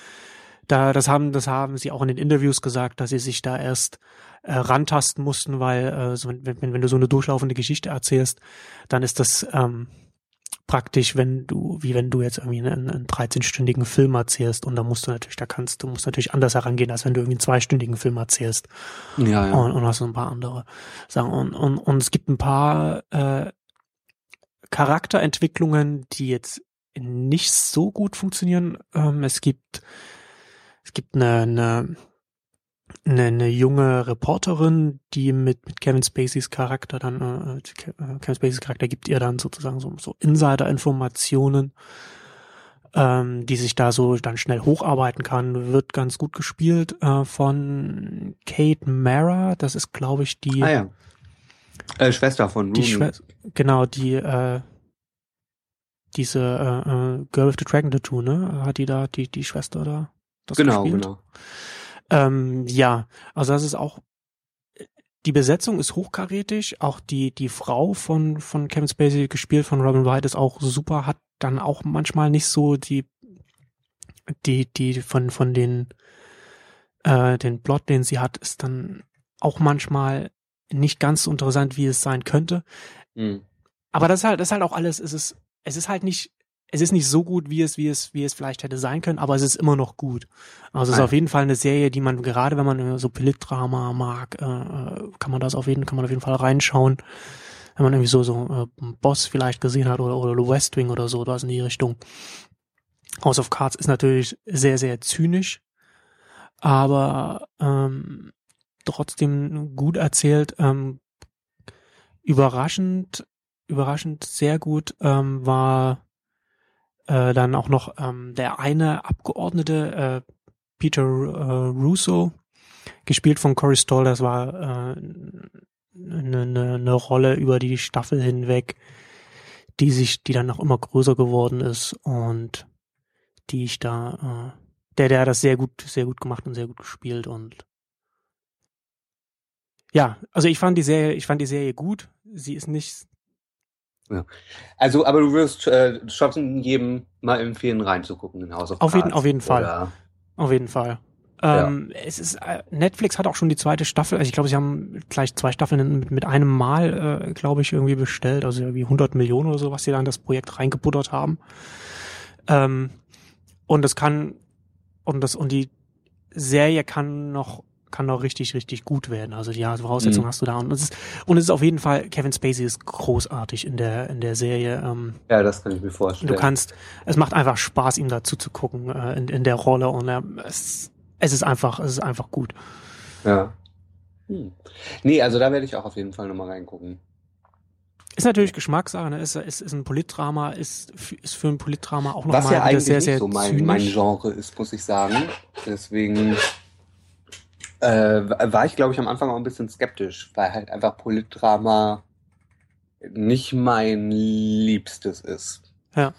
Da, das haben, das haben sie auch in den Interviews gesagt, dass sie sich da erst äh, rantasten mussten, weil äh, so, wenn, wenn, wenn du so eine durchlaufende Geschichte erzählst, dann ist das ähm, praktisch, wenn du, wie wenn du jetzt irgendwie einen, einen 13-stündigen Film erzählst und da musst du natürlich, da kannst du musst natürlich anders herangehen, als wenn du irgendwie einen zweistündigen Film erzählst Ja, ja. und, und hast so ein paar andere Sachen. Und, und, und es gibt ein paar äh, Charakterentwicklungen, die jetzt nicht so gut funktionieren. Ähm, es gibt es gibt eine, eine, eine, eine junge Reporterin, die mit, mit Kevin Spaceys Charakter dann, äh, äh, Kevin Spaceys Charakter gibt ihr dann sozusagen so, so Insider-Informationen, ähm, die sich da so dann schnell hocharbeiten kann. Wird ganz gut gespielt äh, von Kate Mara. Das ist, glaube ich, die, Ah ja. Äh, Schwester von die Rooney. Schwester, genau, die, äh, diese äh, äh, Girl with the Dragon Tattoo, ne? Hat die da, die, die Schwester da das Genau, gespielt? genau. Ähm, ja, also das ist auch die Besetzung ist hochkarätig, auch die die Frau von von Kevin Spacey gespielt von Robin Wright ist auch super, hat dann auch manchmal nicht so die die die von von den äh, den Plot, den sie hat, ist dann auch manchmal nicht ganz so interessant, wie es sein könnte. Mhm. Aber das ist halt das ist halt auch alles, es ist es ist halt nicht es ist nicht so gut, wie es, wie es, wie es vielleicht hätte sein können, aber es ist immer noch gut. Also es ist Ah. auf jeden Fall eine Serie, die man gerade, wenn man so Politdrama mag, äh, äh, kann man das auf jeden, kann man auf jeden Fall reinschauen. Wenn man irgendwie so so äh, Boss vielleicht gesehen hat oder oder West Wing oder so, was in die Richtung. House of Cards ist natürlich sehr sehr zynisch, aber ähm, trotzdem gut erzählt, ähm, überraschend, überraschend sehr gut ähm, war äh, dann auch noch ähm, der eine Abgeordnete, äh, Peter äh, Russo, gespielt von Corey Stoll, das war äh, eine, eine, eine Rolle über die Staffel hinweg, die sich, die dann noch immer größer geworden ist und die ich da, äh, der, der hat das sehr gut, sehr gut gemacht und sehr gut gespielt und ja, also ich fand die Serie, ich fand die Serie gut. Sie ist nicht, Also, aber du wirst äh, schon jedem mal empfehlen, reinzugucken in House of Auf jeden- Cards, auf jeden Fall. oder? Auf jeden Fall. Ja. Ähm, es ist, äh, Netflix hat auch schon die zweite Staffel, also ich glaube, sie haben gleich zwei Staffeln mit, mit einem Mal, äh, glaube ich, irgendwie bestellt, also irgendwie 100 Millionen oder so, was sie da in das Projekt reingebuttert haben. Ähm, und das kann, und das, und die Serie kann noch, kann noch richtig, richtig gut werden. Also die Voraussetzungen Mhm. hast du da. Und es ist, und es ist auf jeden Fall, Kevin Spacey ist großartig in der, in der Serie. Ähm, Ja, das kann ich mir vorstellen. Du kannst, es macht einfach Spaß, ihm dazu zu gucken äh, in, in der Rolle und er, es, es ist einfach, es ist einfach gut. Ja. Hm. Nee, also da werde ich auch auf jeden Fall nochmal reingucken. Ist natürlich Geschmackssache, ne? ist, ist, ist ein Politdrama, ist, ist für ein Politdrama auch nochmal ja sehr, nicht sehr so mein, mein Genre ist, muss ich sagen. Deswegen äh, war ich, glaube ich, am Anfang auch ein bisschen skeptisch, weil halt einfach Politdrama nicht mein Liebstes ist. Ja.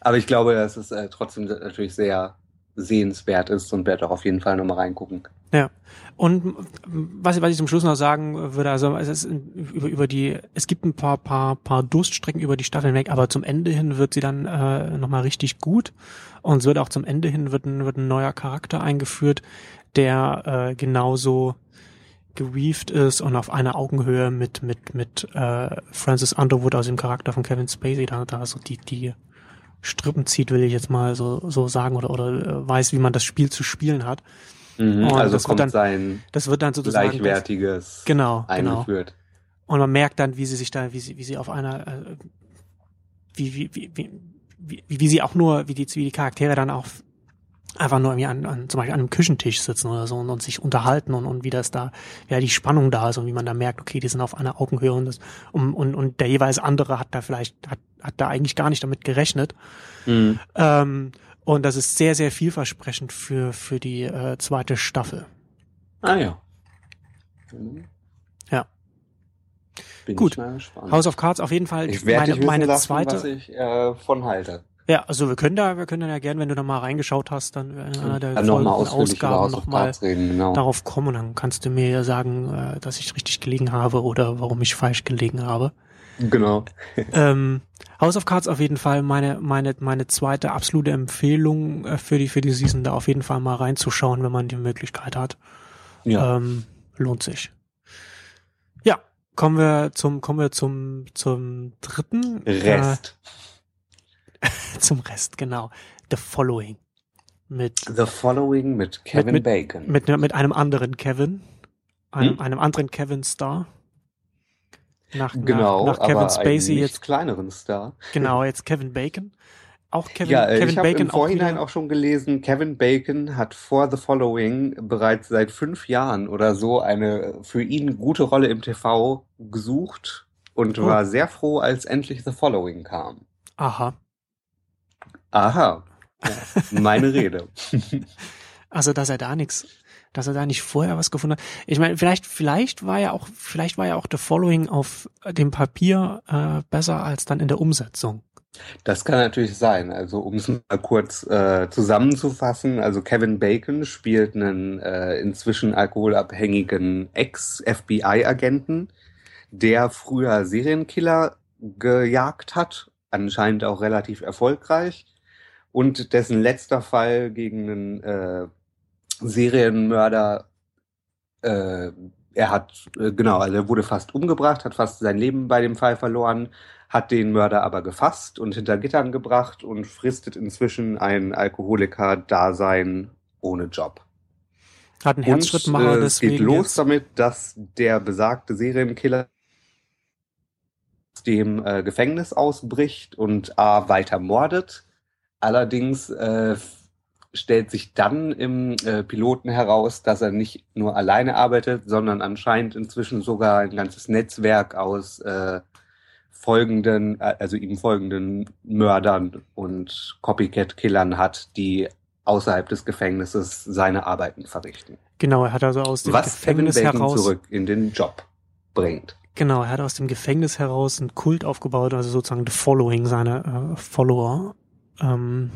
Aber ich glaube, dass es äh, trotzdem natürlich sehr sehenswert ist und werde auch auf jeden Fall nochmal reingucken. Ja. Und was, was ich zum Schluss noch sagen würde, also es ist über, über die, es gibt ein paar, paar, paar Durststrecken über die Staffeln weg, aber zum Ende hin wird sie dann äh, nochmal richtig gut. Und es wird auch zum Ende hin wird ein, wird ein neuer Charakter eingeführt, der äh, genauso geweaved ist und auf einer Augenhöhe mit mit mit äh, Francis Underwood aus dem Charakter von Kevin Spacey da da so die die Strippen zieht will ich jetzt mal so so sagen oder oder äh, weiß wie man das Spiel zu spielen hat Mhm. Und also das wird kommt dann sein das wird dann sozusagen das, gleichwertiges genau genau eingeführt. und man merkt dann wie sie sich da wie sie wie sie auf einer äh, wie, wie, wie, wie, wie, wie sie auch nur, wie die, wie die Charaktere dann auch einfach nur irgendwie an, an zum Beispiel an einem Küchentisch sitzen oder so und, und sich unterhalten und, und wie das da, ja, die Spannung da ist und wie man da merkt, okay, die sind auf einer Augenhöhe und das, und, und, und der jeweils andere hat da vielleicht, hat, hat da eigentlich gar nicht damit gerechnet. Mhm. Ähm, und das ist sehr, sehr vielversprechend für, für die äh, zweite Staffel. Ah ja. Mhm. Ja. Bin Gut. House of Cards auf jeden Fall ich werde meine, meine lassen, zweite. was ich äh, von halte. Ja, also wir können da, wir können da ja gern, wenn du da mal reingeschaut hast, dann in einer der nochmal folgenden über Ausgaben nochmal genau. darauf kommen und dann kannst du mir ja sagen, äh, dass ich richtig gelegen habe oder warum ich falsch gelegen habe. Genau. ähm, House of Cards auf jeden Fall meine meine meine zweite absolute Empfehlung äh, für die für die Season da auf jeden Fall mal reinzuschauen, wenn man die Möglichkeit hat. Ja. Ähm, lohnt sich. Ja, kommen wir zum kommen wir zum zum dritten Rest. Äh, zum Rest genau. The Following mit The Following mit Kevin mit- Bacon. mit mit einem anderen Kevin, einem Hm? einem anderen Kevin Star. Nach, genau, nach, nach Kevin Spacey nicht jetzt kleineren Star. genau jetzt Kevin Bacon. Auch Kevin ja, äh, Kevin ich habe Bacon im Vorhinein auch, auch, schon gelesen, Kevin Bacon hat vor The Following bereits seit fünf Jahren oder so eine für ihn gute Rolle im TV gesucht und Oh. war sehr froh, als endlich The Following kam. Aha. Aha, ja, meine Rede. Also dass er da nichts, dass er da nicht vorher was gefunden hat. Ich meine, vielleicht vielleicht war ja auch vielleicht war ja auch The Following auf dem Papier äh, besser als dann in der Umsetzung. Das kann natürlich sein. Also um es mal kurz äh, zusammenzufassen, also Kevin Bacon spielt einen äh, inzwischen alkoholabhängigen Ex-FBI-Agenten, der früher Serienkiller gejagt hat, anscheinend auch relativ erfolgreich, und dessen letzter Fall gegen einen äh, Serienmörder äh, er hat, äh, genau, also er wurde fast umgebracht, hat fast sein Leben bei dem Fall verloren, hat den Mörder aber gefasst und hinter Gittern gebracht und fristet inzwischen ein Alkoholiker-Dasein ohne Job. Hat einen Herzschrittmacher, und, äh, es geht los jetzt. damit, dass der besagte Serienkiller aus dem äh, Gefängnis ausbricht und A weiter mordet. Allerdings äh, stellt sich dann im äh, Piloten heraus, dass er nicht nur alleine arbeitet, sondern anscheinend inzwischen sogar ein ganzes Netzwerk aus äh, folgenden, äh, also ihm folgenden Mördern und Copycat-Killern hat, die außerhalb des Gefängnisses seine Arbeiten verrichten. Genau, er hat also aus dem Was Kevin Gefängnis Bacon heraus. zurück in den Job bringt. Genau, er hat aus dem Gefängnis heraus einen Kult aufgebaut, also sozusagen The Following, seine äh, Follower. Ähm,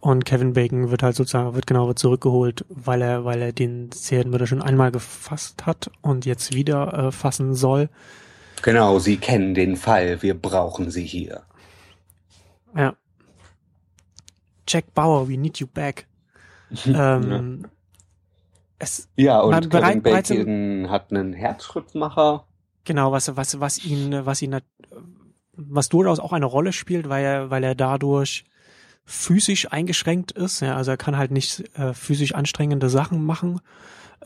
und Kevin Bacon wird halt sozusagen, wird genau zurückgeholt, weil er, weil er den Serienmörder schon einmal gefasst hat und jetzt wieder äh, fassen soll. Genau, Sie kennen den Fall, wir brauchen Sie hier. Ja. Jack Bauer, we need you back. ähm, es, Ja, und Kevin bereit- Bacon hat einen Herzschrittmacher. Genau, was, was, was ihn, was ihn, was durchaus auch eine Rolle spielt, weil er, weil er dadurch physisch eingeschränkt ist. Ja, also er kann halt nicht äh, physisch anstrengende Sachen machen.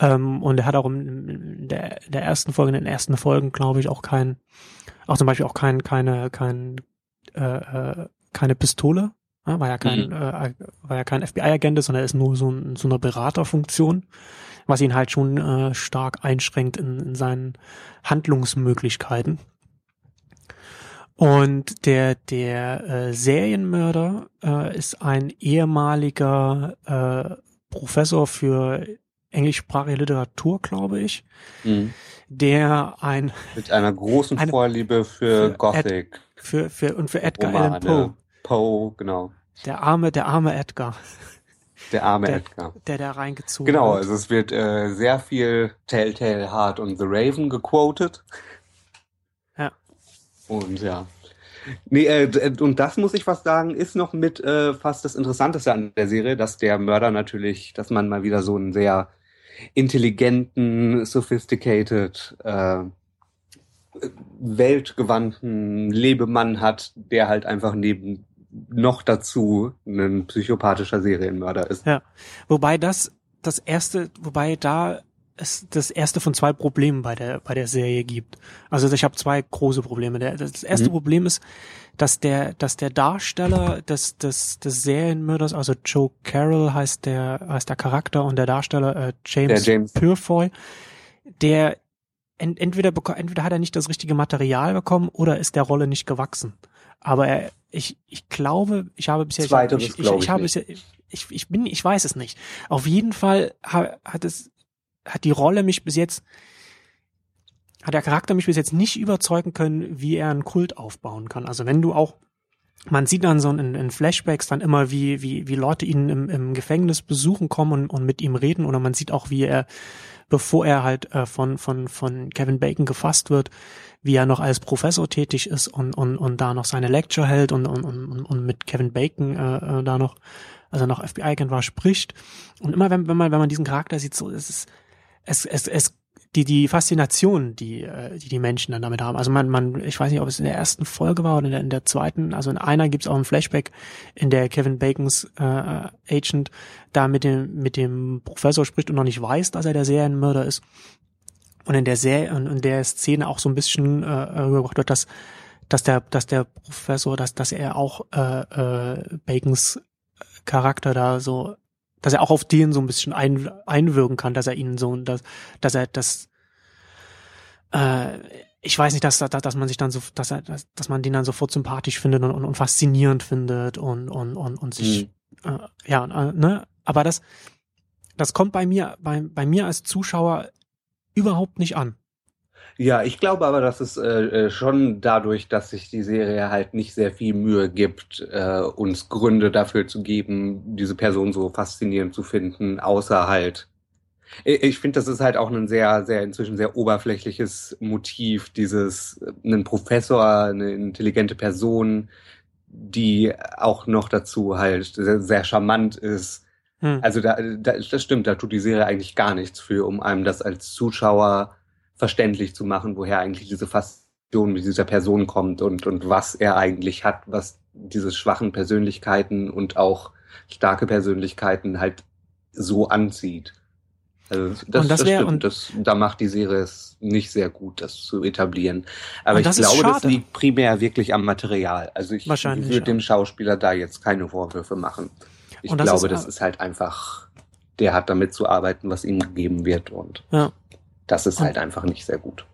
Ähm, und er hat auch in, der, der ersten Folge, in den ersten Folgen, glaube ich, auch kein, auch zum Beispiel auch kein, keine, kein, äh, äh, keine Pistole. Ja, war ja kein, Mhm. äh, war ja kein FBI-Agent, ist, sondern er ist nur so, ein, so eine Beraterfunktion, was ihn halt schon äh, stark einschränkt in, in seinen Handlungsmöglichkeiten. Und der, der äh, Serienmörder äh, ist ein ehemaliger äh, Professor für englischsprachige Literatur, glaube ich, Mhm. der ein Mit einer großen Eine- Vorliebe für, für Gothic. für, für und für Edgar Romane. Allan Poe, Poe, genau. der arme, der arme Edgar, Der arme Der- Edgar. der da reingezogen Genau, wird. also es wird äh, sehr viel Telltale Heart und The Raven gequotet. Und ja. Nee, äh, d- und das muss ich fast sagen, ist noch mit äh, fast das Interessanteste an der Serie, dass der Mörder natürlich, dass man mal wieder so einen sehr intelligenten, sophisticated, äh, weltgewandten Lebemann hat, der halt einfach neben noch dazu ein psychopathischer Serienmörder ist. Ja, wobei das das erste, wobei da es das erste von zwei Problemen bei der bei der Serie gibt. Also ich habe zwei große Probleme. Der, das erste Mhm. Problem ist, dass der dass der Darsteller des des des Serienmörders, also Joe Carroll heißt der heißt der Charakter und der Darsteller äh, James, Der James. Purefoy, der ent, entweder entweder hat er nicht das richtige Material bekommen oder ist der Rolle nicht gewachsen. Aber er, ich, ich glaube, ich habe bisher, Zweiteres ich, ich, ich ich habe nicht. bisher, ich, ich bin, ich weiß es nicht. Auf jeden Fall ha, hat es, hat die Rolle mich bis jetzt, hat der Charakter mich bis jetzt nicht überzeugen können, wie er einen Kult aufbauen kann. Also wenn du auch, man sieht dann so in, in Flashbacks dann immer, wie, wie, wie Leute ihn im, im Gefängnis besuchen kommen und, und mit ihm reden, oder man sieht auch, wie er, bevor er halt äh, von, von, von Kevin Bacon gefasst wird, wie er noch als Professor tätig ist und, und, und da noch seine Lecture hält und, und, und, und mit Kevin Bacon äh, äh, da noch, also noch FBI-Agent war, spricht. Und immer wenn, wenn man, wenn man diesen Charakter sieht, so es ist es, es, es, die, die Faszination, die, äh, die die Menschen dann damit haben. Also man, man, ich weiß nicht, ob es in der ersten Folge war oder in der, in der zweiten, also in einer gibt's auch ein Flashback, in der Kevin Bacons äh, Agent da mit dem, mit dem Professor spricht und noch nicht weiß, dass er der Serienmörder ist. Und in der Serie, und in der Szene auch so ein bisschen äh, rübergebracht wird, dass, dass der, dass der Professor, dass, dass er auch äh, äh, Bacons Charakter da so, dass er auch auf den so ein bisschen ein, einwirken kann, dass er ihnen so, dass, dass er das, äh, ich weiß nicht, dass, dass, dass man sich dann so, dass er, dass, dass man den dann sofort sympathisch findet und, und, und faszinierend findet und, und, und, und sich, äh, ja, äh, ne, aber das, das kommt bei mir, bei, bei mir als Zuschauer überhaupt nicht an. Ja, ich glaube aber, dass es äh, äh, schon dadurch, dass sich die Serie halt nicht sehr viel Mühe gibt, äh, uns Gründe dafür zu geben, diese Person so faszinierend zu finden, außer halt. Ich, finde, das ist halt auch ein sehr, sehr inzwischen sehr oberflächliches Motiv, dieses äh, einen Professor, eine intelligente Person, die auch noch dazu halt sehr, sehr charmant ist, Hm. Also da, da, das stimmt, da tut die Serie eigentlich gar nichts für, um einem das als Zuschauer verständlich zu machen, woher eigentlich diese Faszination mit dieser Person kommt und, und was er eigentlich hat, was diese schwachen Persönlichkeiten und auch starke Persönlichkeiten halt so anzieht. Also das, das, wär, das stimmt, das, da macht die Serie es nicht sehr gut, das zu etablieren. Aber ich glaube, das liegt primär wirklich am Material. Also ich würde dem Schauspieler da jetzt keine Vorwürfe machen. Ich das glaube, ist, das ist halt einfach, der hat damit zu arbeiten, was ihm gegeben wird und ja. Das ist und, halt einfach nicht sehr gut.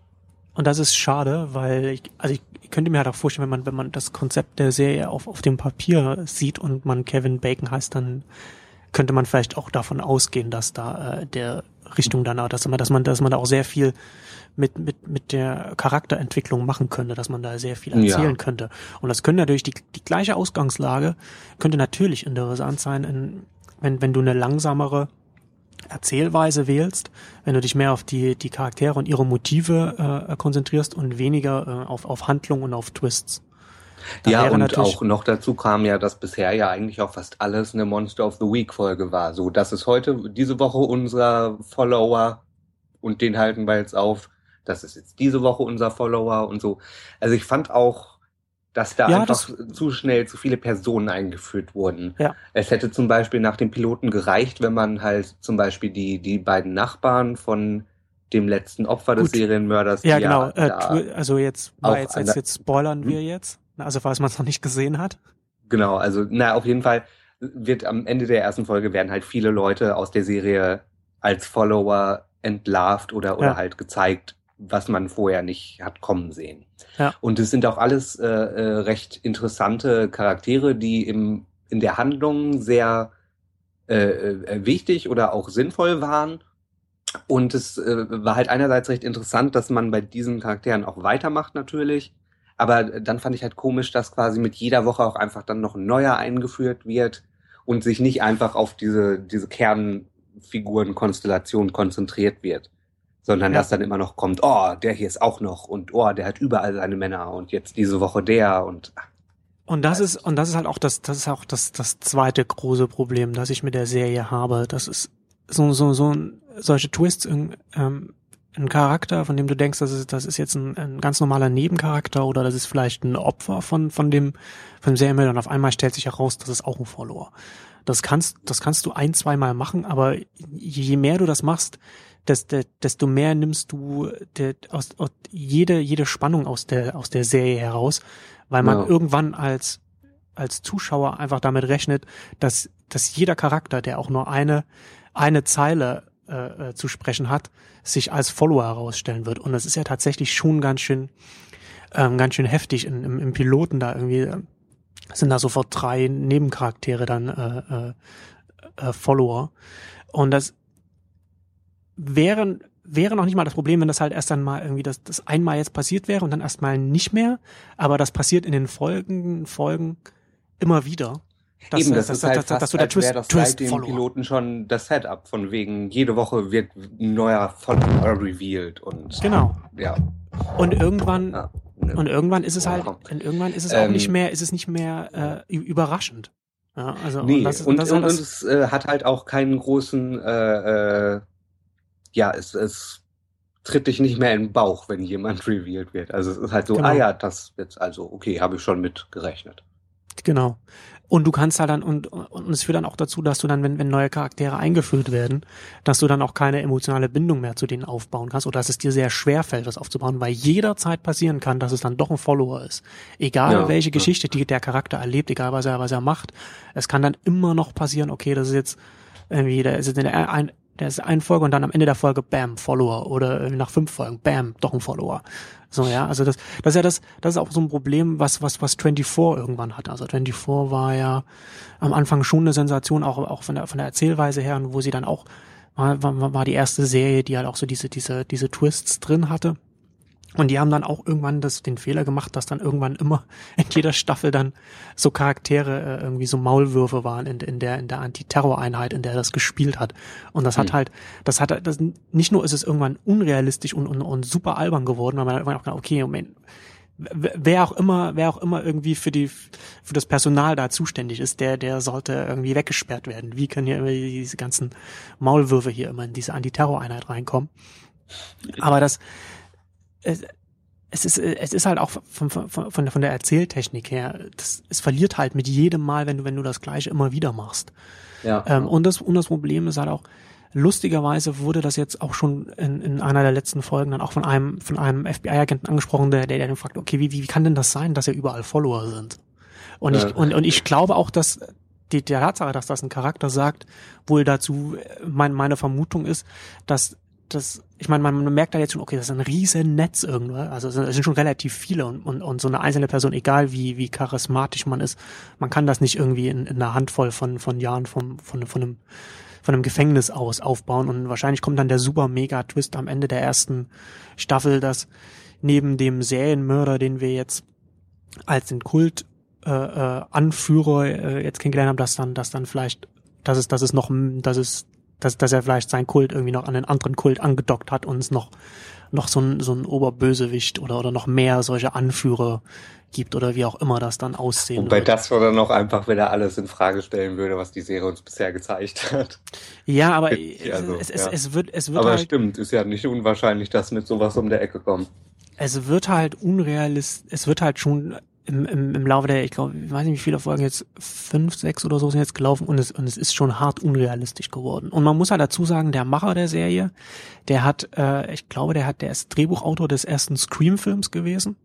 Und das ist schade, weil ich, also ich, ich könnte mir halt auch vorstellen, wenn man, wenn man das Konzept der Serie auf, auf dem Papier sieht und man Kevin Bacon heißt, dann könnte man vielleicht auch davon ausgehen, dass da äh, der Richtung danach, dass man, dass man, dass man da auch sehr viel mit, mit, mit der Charakterentwicklung machen könnte, dass man da sehr viel erzählen ja. könnte. Und das könnte natürlich die, die gleiche Ausgangslage könnte natürlich interessant sein, in, wenn, wenn du eine langsamere Erzählweise wählst, wenn du dich mehr auf die, die Charaktere und ihre Motive äh, konzentrierst und weniger äh, auf, auf Handlung und auf Twists. Da ja, und auch noch dazu kam ja, dass bisher ja eigentlich auch fast alles eine Monster of the Week Folge war. So, das ist heute, diese Woche unser Follower und den halten wir jetzt auf. Das ist jetzt diese Woche unser Follower und so. Also ich fand auch, dass da ja, einfach das zu schnell zu viele Personen eingeführt wurden. Ja. Es hätte zum Beispiel nach dem Piloten gereicht, wenn man halt zum Beispiel die, die beiden Nachbarn von dem letzten Opfer des Gut. Serienmörders. Ja, genau. Äh, also jetzt, jetzt, jetzt, jetzt spoilern wir hm? jetzt. Also falls man es noch nicht gesehen hat. Genau, also na auf jeden Fall wird am Ende der ersten Folge werden halt viele Leute aus der Serie als Follower entlarvt oder oder ja. halt gezeigt, was man vorher nicht hat kommen sehen. Ja. Und es sind auch alles äh, äh, recht interessante Charaktere, die im in der Handlung sehr äh, äh, wichtig oder auch sinnvoll waren. Und es äh, war halt einerseits recht interessant, dass man bei diesen Charakteren auch weitermacht natürlich. Aber dann fand ich halt komisch, dass quasi mit jeder Woche auch einfach dann noch ein neuer eingeführt wird und sich nicht einfach auf diese, diese Kernfigurenkonstellation konzentriert wird. Sondern ja. dass dann immer noch kommt, oh, der hier ist auch noch und oh, der hat überall seine Männer und jetzt diese Woche der und und das ist, und das ist halt auch das, das ist auch das, das zweite große Problem, das ich mit der Serie habe. Das ist so, so, so, solche Twists ähm, ein Charakter, von dem du denkst, das ist, das ist jetzt ein, ein ganz normaler Nebencharakter oder das ist vielleicht ein Opfer von, von dem, von dem Serienmörder und auf einmal stellt sich heraus, das ist auch ein Follower. Das kannst, das kannst du ein, zweimal machen, aber je mehr du das machst, desto mehr nimmst du der, aus, aus, jede, jede Spannung aus der, aus der Serie heraus, weil man ja. irgendwann als, als Zuschauer einfach damit rechnet, dass, dass jeder Charakter, der auch nur eine, eine Zeile äh, äh, zu sprechen hat, sich als Follower herausstellen wird. Und das ist ja tatsächlich schon ganz schön, ähm, ganz schön heftig in, im, im Piloten da irgendwie. Äh, sind da sofort drei Nebencharaktere dann äh, äh, äh, Follower. Und das wäre, wäre noch nicht mal das Problem, wenn das halt erst dann mal irgendwie das, das einmal jetzt passiert wäre und dann erstmal nicht mehr. Aber das passiert in den folgenden Folgen immer wieder. Das, Eben, das, das ist halt das, fast, dass du der als Twist, das Twist seit dem Piloten schon das Setup von wegen jede Woche wird ein neuer Follower revealed und genau ja und irgendwann ja, ne. und irgendwann ist es halt und irgendwann ist es auch ähm, nicht mehr ist es nicht mehr äh, überraschend ja, also nee, und, das, und, das und, und es äh, hat halt auch keinen großen äh, äh, ja es, es tritt dich nicht mehr in den Bauch wenn jemand revealed wird also es ist halt so genau. ah ja das jetzt also okay habe ich schon mit gerechnet Genau. Und du kannst halt dann, und, und es führt dann auch dazu, dass du dann, wenn, wenn neue Charaktere eingeführt werden, dass du dann auch keine emotionale Bindung mehr zu denen aufbauen kannst oder dass es dir sehr schwer fällt, das aufzubauen, weil jederzeit passieren kann, dass es dann doch ein Follower ist. Egal ja, welche ja. Geschichte die der Charakter erlebt, egal was er, was er macht, es kann dann immer noch passieren, okay, das ist jetzt irgendwie, der ist jetzt in der ein, der ist eine Folge und dann am Ende der Folge, bam, Follower. Oder nach fünf Folgen, bam, doch ein Follower. So, ja, also das, das ist ja das, das ist auch so ein Problem, was, was, was 24 irgendwann hat. Also 24 war ja am Anfang schon eine Sensation, auch, auch von der, von der Erzählweise her, wo sie dann auch, war, war, war die erste Serie, die halt auch so diese, diese, diese Twists drin hatte. Und die haben dann auch irgendwann das, den Fehler gemacht, dass dann irgendwann immer in jeder Staffel dann so Charaktere äh, irgendwie so Maulwürfe waren in, in der in der Antiterror-Einheit, in der das gespielt hat. Und das hat hm. halt, das hat das nicht nur ist es irgendwann unrealistisch und, und, und super albern geworden, weil man halt irgendwann auch gedacht, okay, Moment, wer auch immer, wer auch immer irgendwie für die, für das Personal da zuständig ist, der, der sollte irgendwie weggesperrt werden. Wie können hier immer diese ganzen Maulwürfe hier immer in diese Antiterror-Einheit reinkommen? Aber das, es, es ist, es ist halt auch von, von, von, von der Erzähltechnik her, das, es verliert halt mit jedem Mal, wenn du, wenn du das Gleiche immer wieder machst. Ja. Ähm, und das, und das Problem ist halt auch, Lustigerweise wurde das jetzt auch schon in, in einer der letzten Folgen dann auch von einem, von einem FBI-Agenten angesprochen, der, der dann fragt, okay, wie, wie kann denn das sein, dass ja überall Follower sind? Und ich, und, und ich glaube auch, dass die, die Tatsache, dass das ein Charakter sagt, wohl dazu, mein, meine Vermutung ist, dass das, ich meine, man merkt da jetzt schon, okay, das ist ein riesen Netz irgendwo, also es sind schon relativ viele und, und, und so eine einzelne Person, egal wie, wie charismatisch man ist, man kann das nicht irgendwie in, in einer Handvoll von, von Jahren vom, von, von einem von einem Gefängnis aus aufbauen. Und wahrscheinlich kommt dann der super mega Twist am Ende der ersten Staffel, dass neben dem Serienmörder, den wir jetzt als den Kult äh, äh, Anführer äh, jetzt kennengelernt haben, dass dann, dass dann vielleicht, dass es, dass es noch, dass es, dass, dass er vielleicht sein Kult irgendwie noch an einen anderen Kult angedockt hat und es noch noch so ein, so ein Oberbösewicht oder, oder noch mehr solche Anführer gibt oder wie auch immer das dann aussehen Wobei wird. das oder noch einfach wieder alles in Frage stellen würde, was die Serie uns bisher gezeigt hat. Ja, aber Also, es, es, ja. es wird, es wird Aber halt, stimmt, ist ja nicht unwahrscheinlich, dass mit sowas um der Ecke kommt. es wird halt unrealistisch, es wird halt schon im, im, im Laufe der, ich glaube, ich weiß nicht, wie viele Folgen jetzt, fünf, sechs oder so sind jetzt gelaufen und es, und es ist schon hart unrealistisch geworden. Und man muss halt dazu sagen, der Macher der Serie, der hat, äh, ich glaube, der hat, der ist Drehbuchautor des ersten Scream-Films gewesen,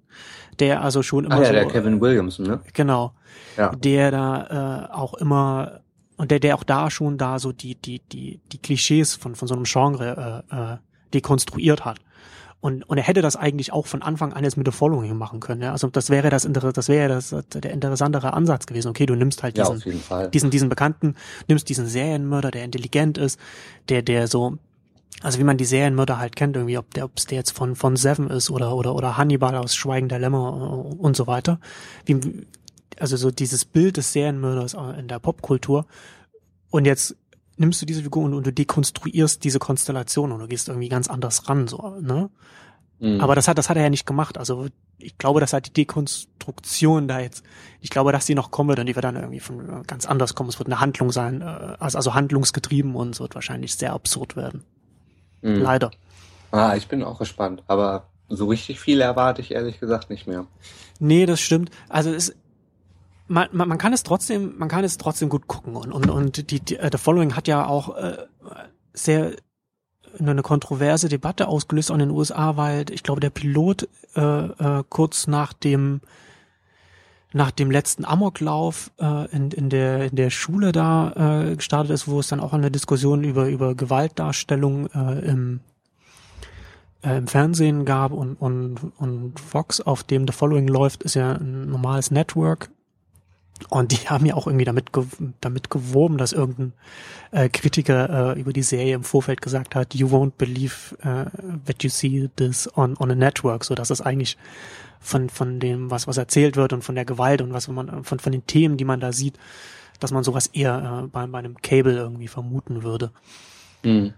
der also schon immer Ah ja, so, der Kevin Williamson, ne? genau, Ja. der da äh, auch immer und der der auch da schon da so die die die die Klischees von von so einem Genre äh, äh, dekonstruiert hat und und er hätte das eigentlich auch von Anfang an jetzt mit The Following machen können ja. Also das wäre das Inter das wäre das der interessantere Ansatz gewesen. Okay du nimmst halt Ja, diesen Fall. diesen diesen Bekannten nimmst diesen Serienmörder der intelligent ist der der so also wie man die Serienmörder halt kennt irgendwie ob der ob es der jetzt von von Seven ist oder oder oder Hannibal aus Schweigen der Lämmer äh, und so weiter. Wie also so dieses Bild des Serienmörders äh, in der Popkultur. Und jetzt nimmst du diese Figur und, und du dekonstruierst diese Konstellation und du gehst irgendwie ganz anders ran so ne Mhm. aber das hat das hat er ja nicht gemacht also ich glaube dass halt die Dekonstruktion da jetzt ich glaube dass die noch kommen wird und die wird dann irgendwie von äh, ganz anders kommen es wird eine Handlung sein äh, also, also handlungsgetrieben und es wird wahrscheinlich sehr absurd werden Mhm. leider Ah, ich bin auch gespannt, aber so richtig viel erwarte ich ehrlich gesagt nicht mehr. Nee, das stimmt. Also es man, man, man kann es trotzdem, man kann es trotzdem gut gucken und und und die, die äh, The Following hat ja auch äh, sehr eine kontroverse Debatte ausgelöst in den USA, weil ich glaube der Pilot äh, äh, kurz nach dem nach dem letzten Amoklauf äh, in, in der in der Schule da äh, gestartet ist, wo es dann auch eine Diskussion über über Gewaltdarstellung äh, im äh, im Fernsehen gab und, und, und Fox, auf dem The Following läuft, ist ja ein normales Network. Und die haben ja auch irgendwie damit, ge damit geworben, dass irgendein äh, Kritiker äh, über die Serie im Vorfeld gesagt hat, you won't believe äh, that you see this on, on a network, so dass es eigentlich von, von dem, was, was erzählt wird und von der Gewalt und was man, von, von den Themen, die man da sieht, dass man sowas eher äh, bei, bei einem Cable irgendwie vermuten würde. Mhm.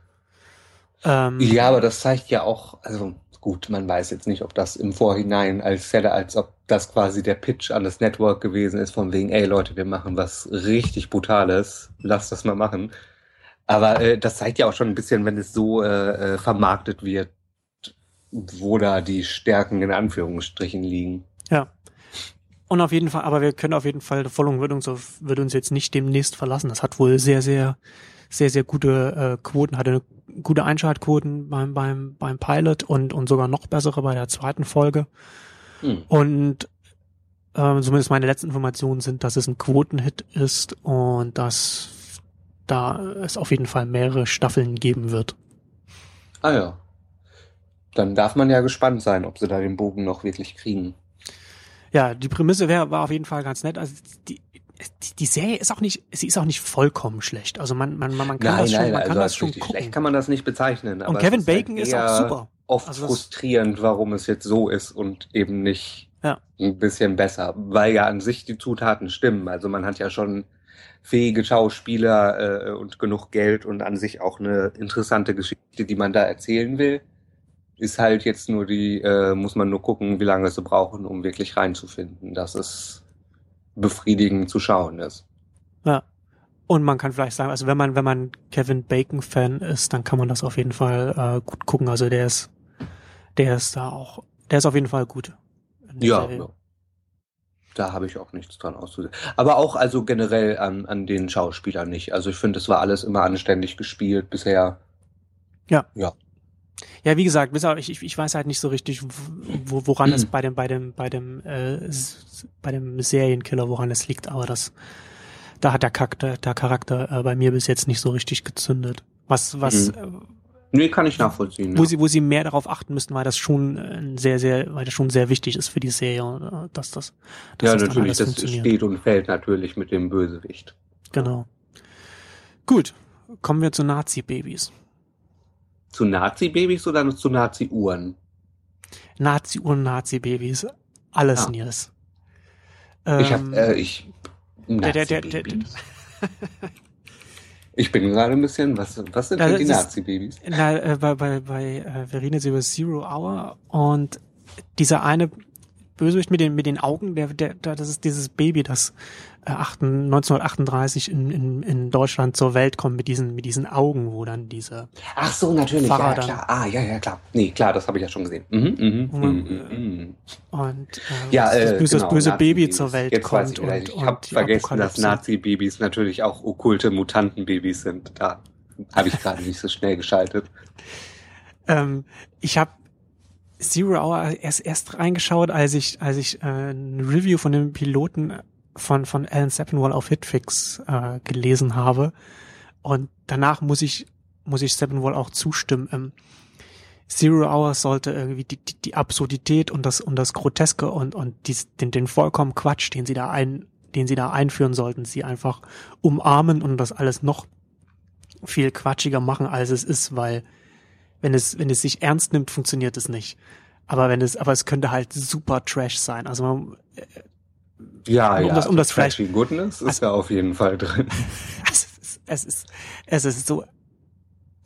Ähm, Ja, aber das zeigt ja auch, also gut, man weiß jetzt nicht, ob das im Vorhinein als hätte, als ob das quasi der Pitch an das Network gewesen ist, von wegen, ey Leute, wir machen was richtig Brutales, lasst das mal machen. Aber äh, das zeigt ja auch schon ein bisschen, wenn es so äh, äh, vermarktet wird, wo da die Stärken in Anführungsstrichen liegen. Ja. Und auf jeden Fall, aber wir können auf jeden Fall, Following wird uns, auf, wird uns jetzt nicht demnächst verlassen. Das hat wohl sehr, sehr, sehr, sehr gute äh, Quoten, hatte gute Einschaltquoten beim, beim, beim Pilot und, und sogar noch bessere bei der zweiten Folge. Hm. Und ähm, zumindest meine letzten Informationen sind, dass es ein Quotenhit ist und dass da es auf jeden Fall mehrere Staffeln geben wird. Ah ja. Dann darf man ja gespannt sein, ob sie da den Bogen noch wirklich kriegen. Ja, die Prämisse wär, war auf jeden Fall ganz nett. Also die, die, Serie ist auch nicht, sie ist auch nicht vollkommen schlecht. Also man, man, man kann das schon, man kann also das schon gucken. schlecht kann man das nicht bezeichnen. Und Kevin ist halt Bacon ist auch super. Oft Also das- frustrierend, warum es jetzt so ist und eben nicht Ja. ein bisschen besser, weil ja an sich die Zutaten stimmen. Also man hat ja schon fähige Schauspieler äh, und genug Geld und an sich auch eine interessante Geschichte, die man da erzählen will. ist halt jetzt nur die, äh, muss man nur gucken, wie lange sie brauchen, um wirklich reinzufinden, dass es befriedigend zu schauen ist. Ja. Und man kann vielleicht sagen, also wenn man, wenn man Kevin Bacon Fan ist, dann kann man das auf jeden Fall äh, gut gucken. Also der ist, der ist da auch, der ist auf jeden Fall gut. Ja, ja. Da habe ich auch nichts dran auszusetzen. Aber auch also generell an, an den Schauspielern nicht. Also ich finde, es war alles immer anständig gespielt bisher. Ja, wie gesagt, ich, ich weiß halt nicht so richtig, wo, woran es bei dem, bei dem, bei dem, äh, bei dem Serienkiller, woran es liegt, aber das, da hat der Charakter, der Charakter äh, bei mir bis jetzt nicht so richtig gezündet. Was, was, Mhm. äh, Nee, kann ich nachvollziehen. wo ja. sie, wo sie mehr darauf achten müssten, weil das schon äh, ein sehr, sehr, weil das schon sehr wichtig ist für die Serie, äh, dass das, dass ja, das natürlich, das steht und fällt natürlich mit dem Bösewicht. Genau. Gut, kommen wir zu Nazi-Babys. Zu Nazi-Babys oder zu Nazi-Uhren? Nazi-Uhren, Nazi-Babys, alles Ah. Nils. Ich Ähm, habe, äh, ich. der- der- der- der-. Ich bin gerade ein bisschen, was, was sind denn die Nazi-Babys? Na, äh, bei, bei, bei äh, Verena Silver Zero Hour und dieser eine Bösewicht mit den, mit den Augen, der, der, das ist dieses Baby, das äh, 18, 1938 in, in, in Deutschland zur Welt kommt mit diesen, mit diesen Augen, wo dann diese, Ach so, natürlich, Pfarrer ja, dann. klar. Ah, ja, ja, klar. Nee, klar, das habe ich ja schon gesehen. Mhm, Wo man, mhm, mhm. und äh, Ja, das, äh, das böse, genau, böse Baby zur Welt Jetzt kommt weiß ich und, Ich und habe vergessen, dass. Nazi-Babys natürlich auch okkulte Mutantenbabys sind. Da habe ich gerade nicht so schnell geschaltet. Ähm, ich habe Zero Hour erst erst reingeschaut, als ich als ich äh, ein Review von dem Piloten von von Alan Sepinwall auf Hitfix äh, gelesen habe und danach muss ich muss ich Sepinwall auch zustimmen. Ähm, Zero Hour sollte irgendwie die, die, die Absurdität und das und das Groteske und und dies, den den vollkommen Quatsch, den sie da ein den sie da einführen sollten, sie einfach umarmen und das alles noch viel quatschiger machen, als es ist, weil wenn es, wenn es sich ernst nimmt, funktioniert es nicht. Aber wenn es, aber es könnte halt super Trash sein. Also man, Ja, Um ja. das- um das Trashy Goodness ist Also- ja auf jeden Fall drin. es ist, es ist, es ist so,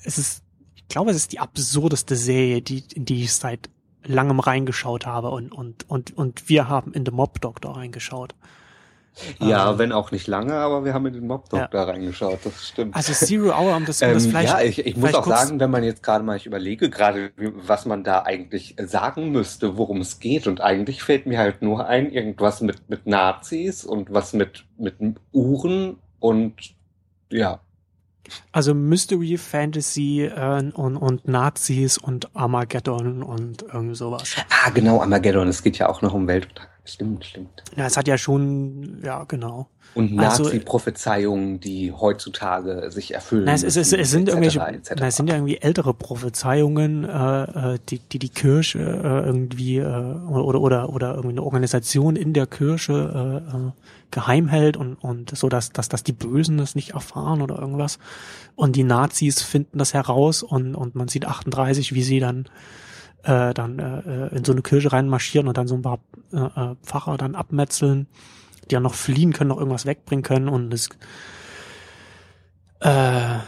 es ist, ich glaube, es ist die absurdeste Serie, die, in die ich seit langem reingeschaut habe und, und, und, und wir haben in The Mob Doctor reingeschaut. Ja, Ähm, wenn auch nicht lange, aber wir haben in den Mob Doctor reingeschaut, das stimmt. Also Zero Hour, um das, um das Ähm, ja, ich, ich muss auch kurz- sagen, wenn man jetzt gerade mal ich überlege, gerade was man da eigentlich sagen müsste, worum es geht, und eigentlich fällt mir halt nur ein, irgendwas mit, mit Nazis und was mit, mit Uhren und ja. also Mystery, Fantasy äh, und, und Nazis und Armageddon und irgendwie sowas. Ah, genau, Armageddon, es geht ja auch noch um Weltuntergang. Stimmt, stimmt. Ja, es hat ja schon, ja, genau. Und Also- Nazi-Prophezeiungen, die heutzutage sich erfüllen. Na, es, es, es, es sind etc., irgendwelche, etc.. na, es sind ja irgendwie ältere Prophezeiungen, äh, äh, die, die die Kirche äh, irgendwie äh, oder oder oder irgendwie eine Organisation in der Kirche äh, äh, geheim hält und und so dass dass dass die Bösen das nicht erfahren oder irgendwas und die Nazis finden das heraus und und man sieht 38, wie sie dann äh, dann äh, in so eine Kirche reinmarschieren und dann so ein paar äh, äh, Pfarrer dann abmetzeln, die ja noch fliehen können, noch irgendwas wegbringen können und es äh,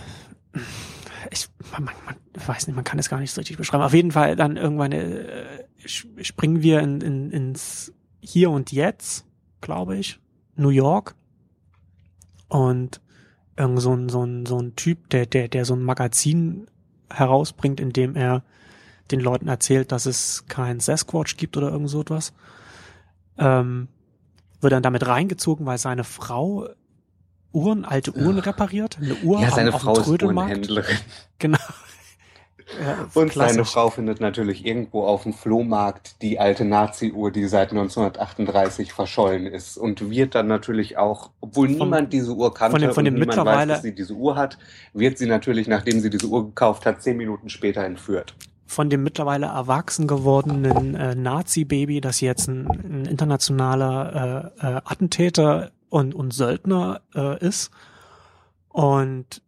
ich, man, man, man weiß nicht, man kann es gar nicht so richtig beschreiben. Auf jeden Fall dann irgendwann äh, springen wir in, in, ins Hier und Jetzt, glaube ich, New York. Und irgend so ein, so ein, so ein Typ, der, der, der so ein Magazin herausbringt, in dem er den Leuten erzählt, dass es kein Sasquatch gibt oder irgend so etwas, ähm, wird dann damit reingezogen, weil seine Frau Uhren, alte Uhren Ach. repariert, eine Uhr Ja, seine auf Frau dem ist Trödelmarkt. Uhrenhändlerin. Genau. Ja, Und klassisch. seine Frau findet natürlich irgendwo auf dem Flohmarkt die alte Nazi-Uhr, die seit 1938 verschollen ist und wird dann natürlich auch, obwohl Von- niemand diese Uhr kannte von dem- von dem und niemand mittlerweile- weiß, dass sie diese Uhr hat, wird sie natürlich, nachdem sie diese Uhr gekauft hat, zehn Minuten später entführt. Von dem mittlerweile erwachsen gewordenen äh, Nazi-Baby, das jetzt ein, ein internationaler äh, äh, Attentäter und, und Söldner äh, ist. Und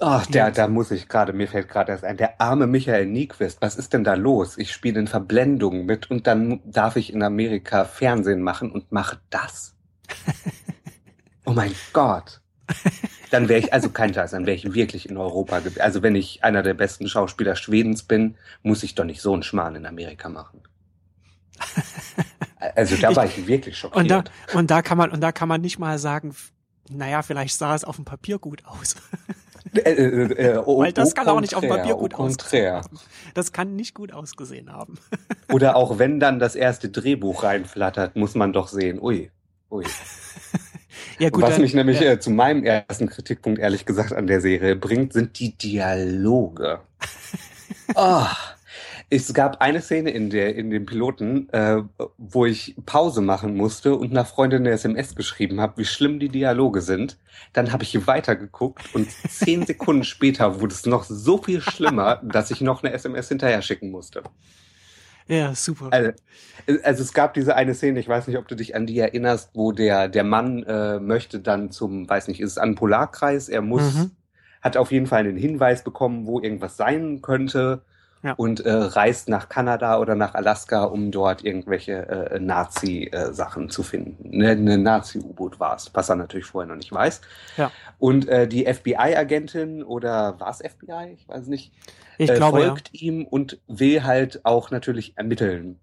Ach, der, da muss ich gerade, mir fällt gerade erst ein, der arme Michael Nyquist, was ist denn da los? Ich spiele in Verblendung mit und dann darf ich in Amerika Fernsehen machen und mache das? Oh mein Gott. Dann wäre ich, also kein Scheiß, dann wäre ich wirklich in Europa. Also wenn ich einer der besten Schauspieler Schwedens bin, muss ich doch nicht so einen Schmarrn in Amerika machen. Also da war ich wirklich schockiert. Und da, und da kann man, und da kann man nicht mal sagen, naja, vielleicht sah es auf dem Papier gut aus. Äh, äh, äh, au- Weil das kann auch nicht auf dem Papier gut aussehen. Das kann nicht gut ausgesehen haben. Oder auch wenn dann das erste Drehbuch reinflattert, muss man doch sehen, ui, ui. Ja, gut, Was dann- mich nämlich ja. äh, zu meinem ersten Kritikpunkt ehrlich gesagt an der Serie bringt, sind die Dialoge. oh, es gab eine Szene in der in dem Piloten, äh, wo ich Pause machen musste und einer Freundin eine SMS geschrieben habe, wie schlimm die Dialoge sind. Dann habe ich weitergeguckt und zehn Sekunden später wurde es noch so viel schlimmer, dass ich noch eine SMS hinterher schicken musste. Ja, super. Also, also es gab diese eine Szene, ich weiß nicht, ob du dich an die erinnerst, wo der, der Mann äh, möchte dann zum, weiß nicht, ist es an Polarkreis, er muss, Mhm. hat auf jeden Fall einen Hinweis bekommen, wo irgendwas sein könnte Ja. und äh, reist nach Kanada oder nach Alaska, um dort irgendwelche äh, Nazi-Sachen zu finden. Ne, eine Nazi-U-Boot war es, was er natürlich vorher noch nicht weiß. Ja. Und äh, die FBI-Agentin oder war es FBI? Ich weiß nicht ich äh, glaube, ja. folgt ihm und will halt auch natürlich ermitteln.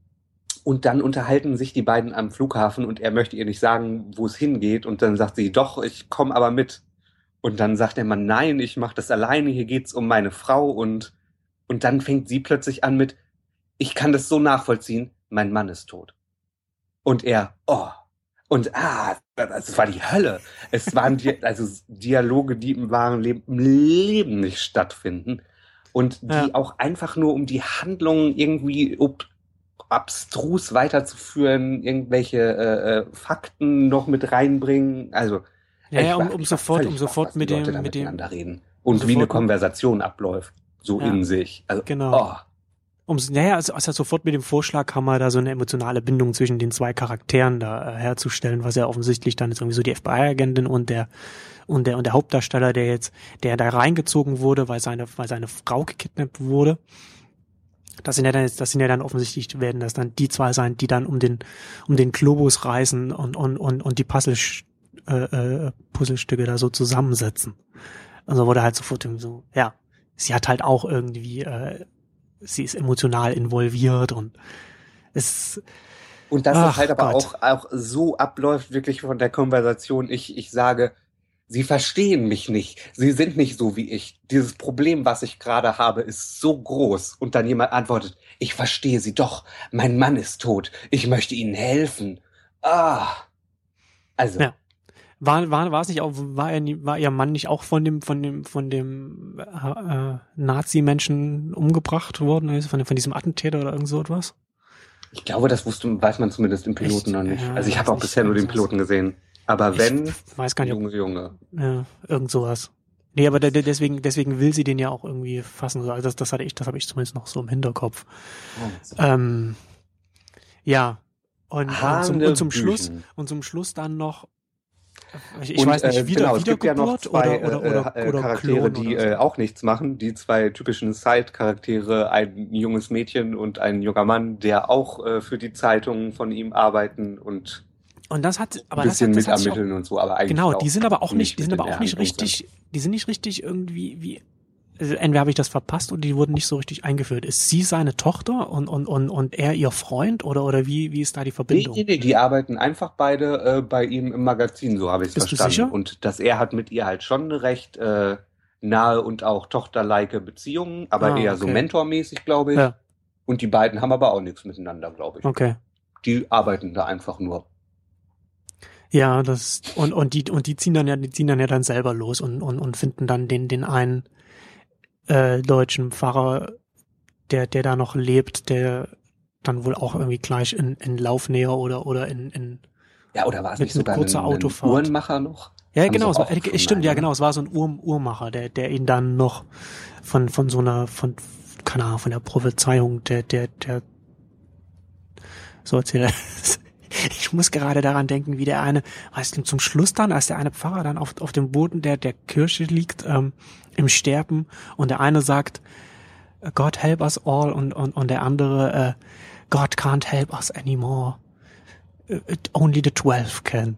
Und dann unterhalten sich die beiden am Flughafen und er möchte ihr nicht sagen, wo es hingeht. Und dann sagt sie, doch, ich komme aber mit. Und dann sagt der Mann, nein, ich mache das alleine, hier geht's um meine Frau. Und, und dann fängt sie plötzlich an mit, ich kann das so nachvollziehen, mein Mann ist tot. Und er, oh. Und ah, das war die Hölle. Es waren Di also Dialoge, die im wahren Leben, im Leben nicht stattfinden und die Ja. auch einfach nur um die Handlung irgendwie ob, abstrus weiterzuführen, irgendwelche äh, äh, Fakten noch mit reinbringen. Also Ja, ja, um, war- um sofort, um sofort mit die dem, mit dem, miteinander reden und wie sofort eine Konversation abläuft, so Ja. in sich. Also, Genau. oh, ums, naja, also, also sofort mit dem Vorschlag kam er da so eine emotionale Bindung zwischen den zwei Charakteren da äh, herzustellen, was ja offensichtlich dann ist irgendwie so die FBI-Agentin und der und der und der Hauptdarsteller, der jetzt, der da reingezogen wurde, weil seine, weil seine Frau gekidnappt wurde. Das sind ja dann, das sind ja dann offensichtlich werden das dann die zwei sein, die dann um den um den Globus reisen und und und und die Puzzle äh, äh, Puzzlestücke da so zusammensetzen. Also wurde halt sofort so, ja, sie hat halt auch irgendwie, äh, sie ist emotional involviert und es, Und dass Ach das halt aber Gott. auch, auch so abläuft, wirklich von der Konversation. Ich, ich sage, Sie verstehen mich nicht. Sie sind nicht so wie ich. Dieses Problem, was ich gerade habe, ist so groß. Und dann jemand antwortet, ich verstehe Sie doch. Mein Mann ist tot. Ich möchte Ihnen helfen. Ah. Also, Ja. War, war, war es nicht auch, war er, war ihr Mann nicht auch von dem, von dem, von dem äh, Nazi-Menschen umgebracht worden, also von, von diesem Attentäter oder irgend so etwas? ich glaube, das wusste, weiß man zumindest im Piloten Echt? noch nicht. Ja, also ich habe auch nicht, bisher nur den. Piloten gesehen. Aber wenn, weiß gar nicht, Junge, Junge. ja, irgend sowas. Nee, aber de- de- deswegen, deswegen will sie den ja auch irgendwie fassen. Also das, das hatte ich, das habe ich zumindest noch so im Hinterkopf. Ähm, ja. Und, und, zum, und zum Schluss, und zum Schluss dann noch, ich, Und, weiß nicht, äh, wieder, genau, es gibt ja noch zwei oder, oder, äh, oder, äh, oder Charaktere, die so. äh, auch nichts machen. Die zwei typischen Side-Charaktere, ein junges Mädchen und ein junger Mann, der auch äh, für die Zeitung von ihm arbeiten und Und das hat, aber ein das bisschen hat, das hat auch, und so. Aber eigentlich genau, die sind aber auch nicht, die sind aber auch nicht richtig, die sind nicht richtig irgendwie, wie, entweder habe ich das verpasst oder die wurden nicht so richtig eingeführt. Ist sie seine Tochter und, und, und, und er ihr Freund oder, oder wie, wie ist da die Nee, Verbindung? nee, nee, die arbeiten einfach beide äh, bei ihm im Magazin, so habe ich es Bist du verstanden. sicher? Und dass er hat mit ihr halt schon eine recht äh, nahe und auch tochterlike Beziehung, aber Ah, eher so okay. mentormäßig, glaube ich. Ja. Und die beiden haben aber auch nichts miteinander, glaube ich. Okay. Die arbeiten da einfach nur. Ja, das und und die und die ziehen dann ja die ziehen dann ja dann selber los und und und finden dann den den einen äh, deutschen Pfarrer, der der da noch lebt, der dann wohl auch irgendwie gleich in in Laufnähe oder oder in in Ja, oder war es Mit- nicht sogar kurzer ein, ein Autovahrt. Uhrenmacher noch? ja Haben genau es war, äh, stimmt ja genau es war so ein Uhr, Uhrmacher der der ihn dann noch von von so einer von keine Ahnung von der Prophezeiung der der der so erzählt er ich muss gerade daran denken, wie der eine, weißt du, zum Schluss dann, als der eine Pfarrer dann auf, auf dem Boden der, der Kirche liegt, ähm, im Sterben und der eine sagt, God help us all und, und, und der andere, äh, God can't help us anymore. It, only the twelve can.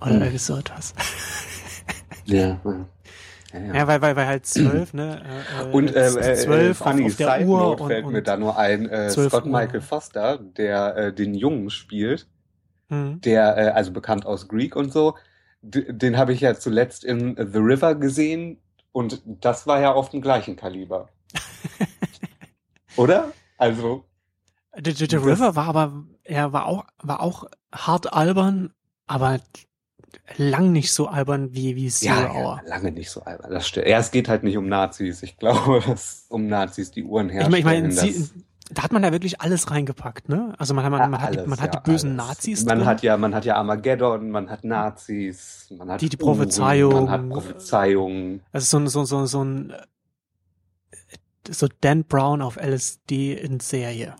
Oder Hm. irgendwie so etwas. Ja, ja. Ja, ja, weil, weil, weil halt zwölf, ne? Äh, und äh, äh, zwölf auf, funny auf der Side Uhr und, fällt und mir da nur ein, äh, 12 Scott Uhr. Michael Foster, der äh, den Jungen spielt, hm. der, äh, also bekannt aus Greek und so, d den habe ich ja zuletzt in The River gesehen und das war ja auf dem gleichen Kaliber. Oder? Also, The, the, the River war aber, er war auch, war auch hart albern, aber lang nicht so albern wie, wie Zero ja, Hour. ja, lange nicht so albern. Das stimmt. Ja, es geht halt nicht um Nazis. Ich glaube, dass um Nazis die Uhren Ich herstellen. meine, ich mein, sie- da hat man da wirklich alles reingepackt, ne? Also man, hat- man, Ja, man, hat, die, alles, man hat ja, die bösen alles. Nazis Man drin. hat ja, man hat ja Armageddon, man hat Nazis, man hat Die- die Uhren, Prophezeiung. man hat Prophezeiungen. also so ein, so, so, so ein, so Dan Brown auf LSD in Serie.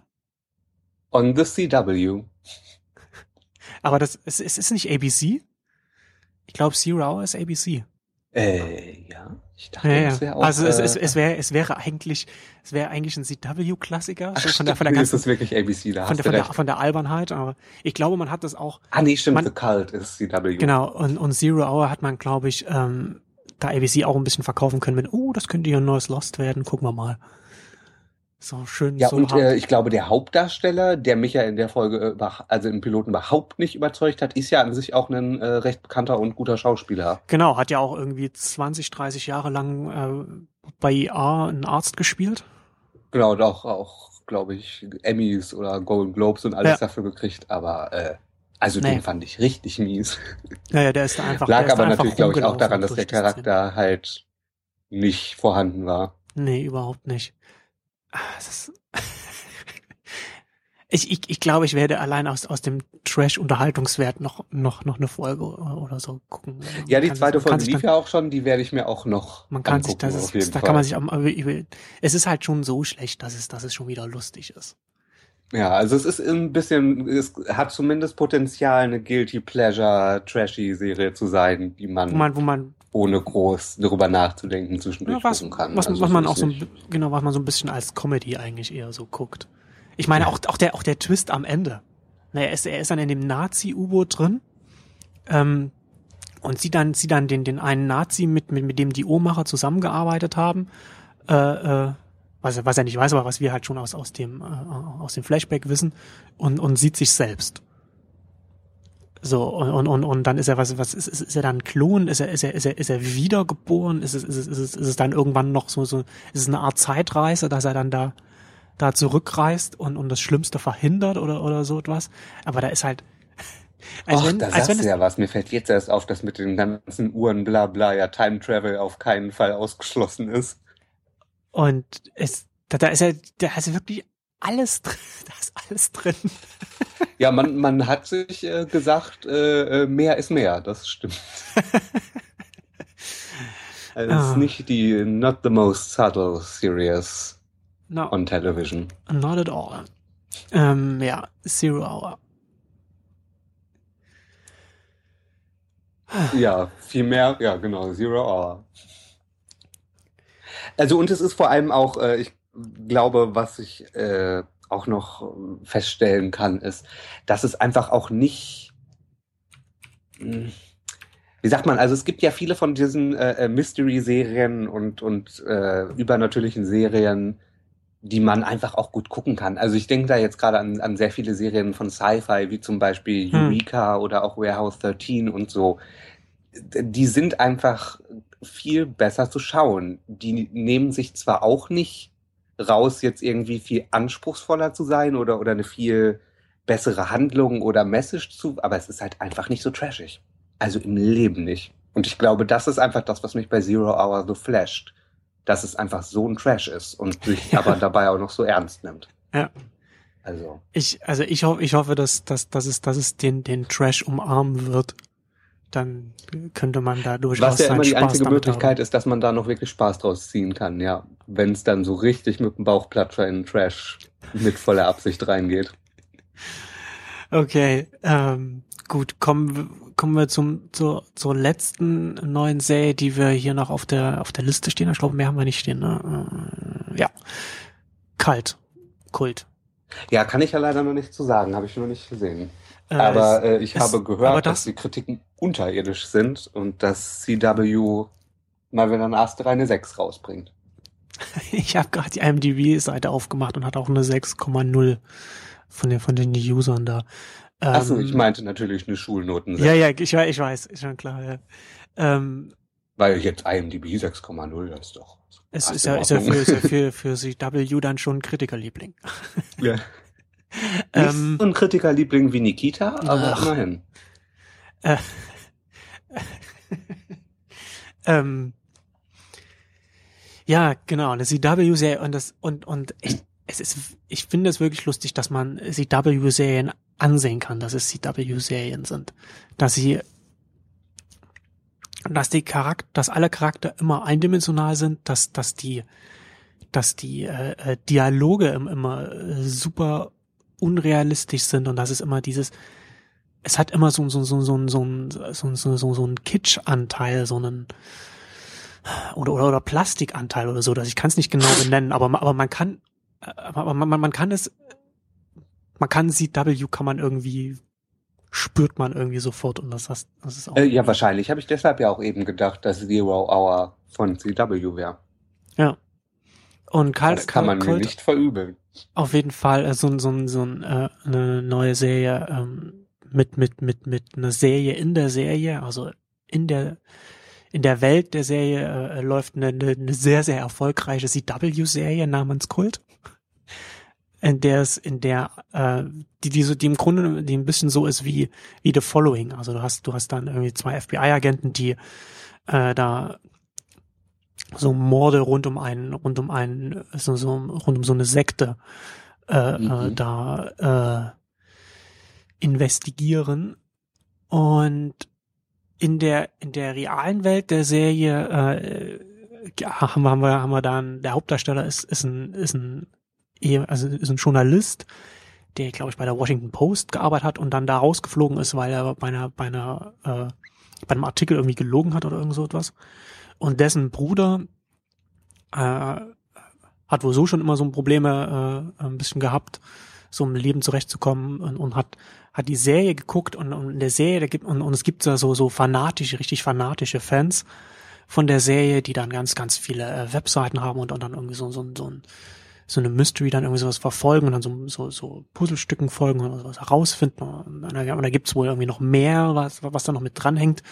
On the CW. Aber das, es, es ist nicht ABC. Ich glaube, Zero Hour ist ABC. Äh, ja. Ich dachte, Ja, ja. wäre auch. Also es, äh, es, es wäre, es wäre eigentlich, es wäre eigentlich ein CW-Klassiker. So von der, von der ganzen, ist das wirklich ABC, da von der, von der, von der Albernheit, aber ich glaube, man hat das auch, ah, nee, stimmt, man- The Cult ist CW. genau, und, und Zero Hour hat man, glaube ich, ähm, da ABC auch ein bisschen verkaufen können mit, oh, das könnte hier ein neues Lost werden, gucken wir mal. So schön, Ja, so und äh, ich glaube, der Hauptdarsteller, der mich ja in der Folge, also im Piloten überhaupt nicht überzeugt hat, ist ja an sich auch ein äh, recht bekannter und guter Schauspieler. genau, hat ja auch irgendwie 20, 30 Jahre lang äh, bei IA einen Arzt gespielt. Genau, und auch, auch glaube ich, Emmys oder Golden Globes und alles Ja. dafür gekriegt, aber äh, also Nee. den fand ich richtig mies. Naja, der ist da einfach, der Lag aber natürlich, glaube ich, auch daran, dass der. Charakter halt nicht vorhanden war. Nee, überhaupt nicht. Ah, ist ich, ich, ich glaube, ich werde allein aus, aus dem Trash-Unterhaltungswert noch, noch, noch eine Folge oder so gucken. Ja, die zweite sich- Folge lief ja auch schon, die werde ich mir auch noch Man kann sich, das ist, da Fall. kann man sich, über- es ist halt schon so schlecht, dass es, dass es schon wieder lustig ist. Ja, also es ist ein bisschen, es hat zumindest Potenzial, eine Guilty Pleasure Trashy Serie zu sein, die man, Wo man, wo man, ohne groß darüber nachzudenken zwischendurch ja, was, gucken kann. was, Also was man auch so, ein- genau, was man so ein bisschen als Comedy eigentlich eher so guckt. Ich meine, auch, auch der, auch der Twist am Ende. Naja, er ist, er ist dann in dem Nazi-U-Boot drin, ähm, und sieht dann, sieht dann den, den einen Nazi, mit, mit, mit dem die Uhrmacher zusammengearbeitet haben, äh, äh, was, er- was er nicht weiß, aber was wir halt schon aus, aus dem, äh, aus dem Flashback wissen, und, und sieht sich selbst. So, und, und, und, dann ist er, was, was, ist, ist, ist er dann ein Klon? Ist er, ist er, ist er, ist er wiedergeboren? Ist es, ist es, ist es, ist es dann irgendwann noch so, so, ist es eine Art Zeitreise, dass er dann da, da zurückreist und, und das Schlimmste verhindert oder, oder so etwas? Aber da ist halt, als Ach, wenn, da sagst du ja was. Mir fällt jetzt erst auf, dass mit den ganzen Uhren bla bla ja Time Travel auf keinen Fall ausgeschlossen ist. und es, da, da ist ja, da ist ja wirklich alles drin, da ist alles drin. Ja, man, man hat sich äh, gesagt, äh, äh, mehr ist mehr, das stimmt. Also es Ah. ist nicht die not the most subtle series No, on television. not at all. Ähm, ja, Zero Hour. Ja, viel mehr, ja genau, Zero Hour. Also und es ist vor allem auch, äh, ich glaube, was ich äh, auch noch äh, feststellen kann, ist, dass es einfach auch nicht, mh, wie sagt man, also es gibt ja viele von diesen äh, äh, Mystery-Serien und, und äh, übernatürlichen Serien, die man einfach auch gut gucken kann. Also ich denke da jetzt gerade an, an sehr viele Serien von Sci-Fi, wie zum Beispiel Hm. Eureka oder auch Warehouse 13 und so. Die sind einfach viel besser zu schauen. Die nehmen sich zwar auch nicht raus, jetzt irgendwie viel anspruchsvoller zu sein oder, oder eine viel bessere Handlung oder Message zu, aber es ist halt einfach nicht so trashig. Also im Leben nicht. Und ich glaube, das ist einfach das, was mich bei Zero Hour so flasht. Dass es einfach so ein Trash ist und sich Ja. aber dabei auch noch so ernst nimmt. Ja. Also. Ich, also ich hoffe, ich hoffe, dass, dass, dass es, dass es den, den Trash umarmen wird. Dann könnte man da durchaus Was ja immer die Spaß einzige Möglichkeit haben. ist, dass man da noch wirklich Spaß draus ziehen kann, ja. Wenn es dann so richtig mit dem Bauchplatscher in den Trash mit voller Absicht reingeht. Okay, ähm, gut, kommen, wir- kommen wir zum, zur, zur letzten neuen Serie, die wir hier noch auf der, auf der Liste stehen. Ich glaube, mehr haben wir nicht stehen, ne? Äh, ja. Kalt. Kult. Ja, kann ich ja leider noch nicht zu sagen, habe ich noch nicht gesehen. Äh, aber äh, ich es- habe gehört, das- dass die Kritiken unterirdisch sind und dass CW mal wieder eine erste reine 6 rausbringt. Ich habe gerade die IMDb-Seite aufgemacht und hat auch eine 6,0 von den, von den Usern da. Achso, Ähm, ich meinte natürlich eine Schulnoten Ja, ja, ich, weiß- ich weiß, ist schon klar. Ja. Ähm, Weil jetzt IMDb 6,0 das ist doch. es ist ja, ist ja, für, ist ja für, für CW dann schon Kritikerliebling. Ja. Ähm, Nicht so ein Kritikerliebling wie Nikita, aber Ach. immerhin. Äh, ähm, ja, genau, eine CW-Serie und das und und ich, es ist, ich finde es wirklich lustig, dass man CW-Serien ansehen kann, dass es CW-Serien sind, dass sie, dass die Charakter, dass alle Charakter immer eindimensional sind, dass dass die, dass die äh, äh, Dialoge im- immer äh, super unrealistisch sind und dass es immer dieses es hat immer so, so, so, so, so, so, so, so, so einen Kitsch-Anteil, so einen oder, oder, oder Plastikanteil oder so, dass ich kann es nicht genau benennen, aber, aber man kann, aber man, man, man kann es, man kann CW kann man irgendwie, spürt man irgendwie sofort und das, das, das ist auch, Äh, ja, wahrscheinlich habe ich deshalb ja auch eben gedacht, dass Zero Hour von CW wäre. ja. Und Karl, Das kann man Karl, mir nicht verübeln. auf jeden Fall äh, so, so, so äh, eine neue Serie ähm, mit mit mit mit einer Serie in der Serie, also in der in der Welt der Serie äh, läuft eine, eine, eine sehr sehr erfolgreiche CW-Serie namens Kult, in der es in der äh, die die, so, die im Grunde die ein bisschen so ist wie wie The Following, also du hast du hast dann irgendwie zwei FBI-Agenten, die äh, da so Morde rund um einen, rund um einen, so, so rund um so eine Sekte äh, Mhm. äh, da äh, investigieren und in der in der realen Welt der Serie äh, haben wir haben wir haben wir dann der Hauptdarsteller ist ist ein ist ein also ist ein Journalist der glaube ich bei der Washington Post gearbeitet hat und dann da rausgeflogen ist weil er bei einer bei einer äh, bei einem Artikel irgendwie gelogen hat oder irgend so etwas und dessen Bruder äh, hat wohl so schon immer so Probleme äh, ein bisschen gehabt, so im Leben zurechtzukommen und, und hat hat die Serie geguckt und, und in der Serie da gibt und, und es gibt da so so fanatische, richtig fanatische Fans von der Serie, die dann ganz ganz viele äh, Webseiten haben und, und dann irgendwie so so, so ein so eine Mystery dann irgendwie sowas verfolgen und dann so, so, so Puzzlestücken folgen und sowas herausfinden. Und da, und da gibt's wohl irgendwie noch mehr, was, was da noch mit dranhängt.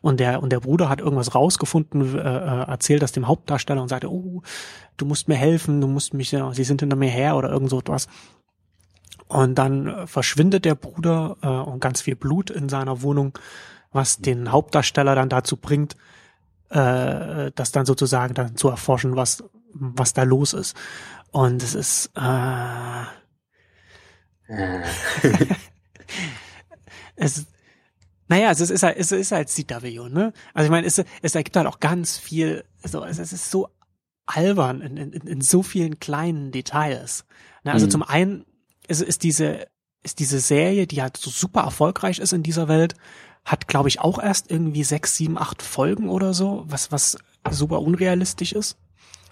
Und der, und der Bruder hat irgendwas rausgefunden, äh, äh, erzählt das dem Hauptdarsteller und sagte, oh, du musst mir helfen, du musst mich, ja, sie sind hinter mir her oder irgend so etwas. Und dann äh, verschwindet der Bruder äh, und ganz viel Blut in seiner Wohnung, was den Hauptdarsteller dann dazu bringt, äh, das dann sozusagen dann zu erforschen, was, was da los ist. Und es ist, äh, es, naja, es ist, es ist halt, es ist halt CW, ne? Also ich meine, es, es ergibt halt auch ganz viel, so, es, es ist so albern in, in, in so vielen kleinen Details. Ne? Also Mhm. zum einen ist, ist diese, ist diese Serie, die halt so super erfolgreich ist in dieser Welt, hat, glaube ich, auch erst irgendwie sechs, sieben, acht Folgen oder so, was, was super unrealistisch ist.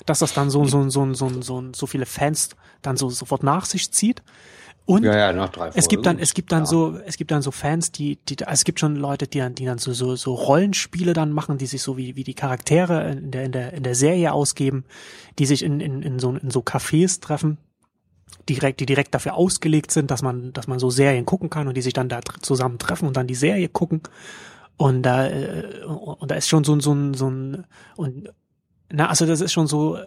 Dass das dann so, so, so, so, so, so viele Fans dann so sofort nach sich zieht. Und ja, ja, es gibt dann, es gibt dann Ja. so, es gibt dann so Fans, die, die, also es gibt schon Leute, die dann, die dann so, so, so Rollenspiele dann machen, die sich so wie, wie die Charaktere in der, in der, in der Serie ausgeben, die sich in, in, in so, in so Cafés treffen, direkt, die direkt dafür ausgelegt sind, dass man, dass man so Serien gucken kann und die sich dann da zusammen treffen und dann die Serie gucken. Und da, äh, und da ist schon so ein, so ein, so ein, und, na, also das ist schon so,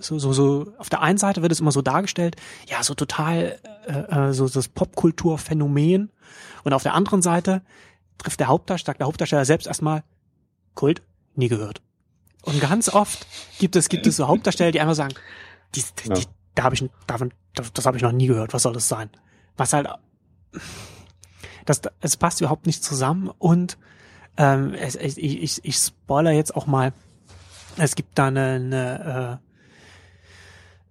so, so, so, auf der einen Seite wird es immer so dargestellt, ja, so total, äh, äh, so das Popkulturphänomen. Und auf der anderen Seite trifft der Hauptdarsteller, der Hauptdarsteller selbst erstmal Kult, nie gehört. Und ganz oft gibt es, gibt es so Hauptdarsteller, die einfach sagen, die, die, Ja. die, da habe ich, davon, das, das habe ich noch nie gehört, was soll das sein? Was halt, das, es passt überhaupt nicht zusammen und ähm, es, ich, ich, ich spoiler jetzt auch mal, es gibt da eine, eine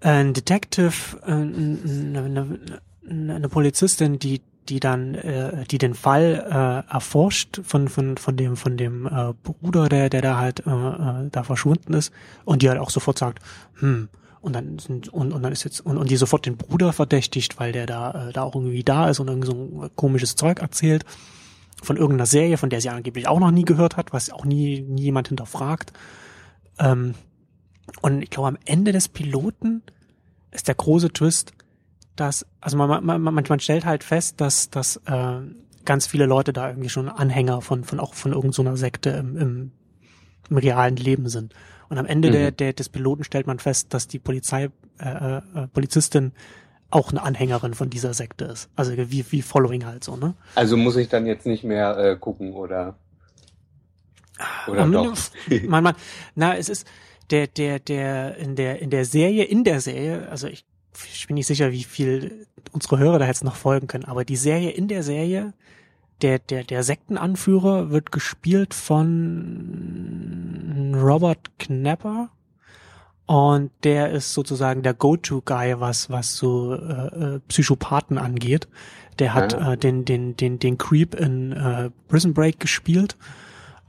äh, ein Detective, äh, eine, eine, eine Polizistin, die die dann äh, die den Fall äh, erforscht von von von dem von dem äh, Bruder, der der da halt äh, äh, da verschwunden ist und die halt auch sofort sagt, hm, und dann sind, und, und dann ist jetzt und, und die sofort den Bruder verdächtigt, weil der da äh, da auch irgendwie da ist und irgend so ein komisches Zeug erzählt von irgendeiner Serie, von der sie angeblich auch noch nie gehört hat, was auch nie, nie jemand hinterfragt. Ähm, und ich glaube, am Ende des Piloten ist der große Twist, dass, also man, man, man, man stellt halt fest, dass, dass äh, ganz viele Leute da irgendwie schon Anhänger von, von auch von irgendeiner Sekte im, im, im realen Leben sind. Und am Ende mhm. der, der, des Piloten stellt man fest, dass die Polizei, äh, äh, Polizistin auch eine Anhängerin von dieser Sekte ist. Also wie, wie Following halt so, ne? Also muss ich dann jetzt nicht mehr äh, gucken oder oder um, doch? man, man, na, es ist der, der, der, in der, in der Serie, in der Serie, also ich, ich bin nicht sicher, wie viel unsere Hörer da jetzt noch folgen können, aber die Serie in der Serie, der, der, der Sektenanführer wird gespielt von Robert Knapper. Und der ist sozusagen der Go-To-Guy, was, was so äh, äh, Psychopathen angeht. Der hat ja. äh, den, den, den, den Creep in äh, Prison Break gespielt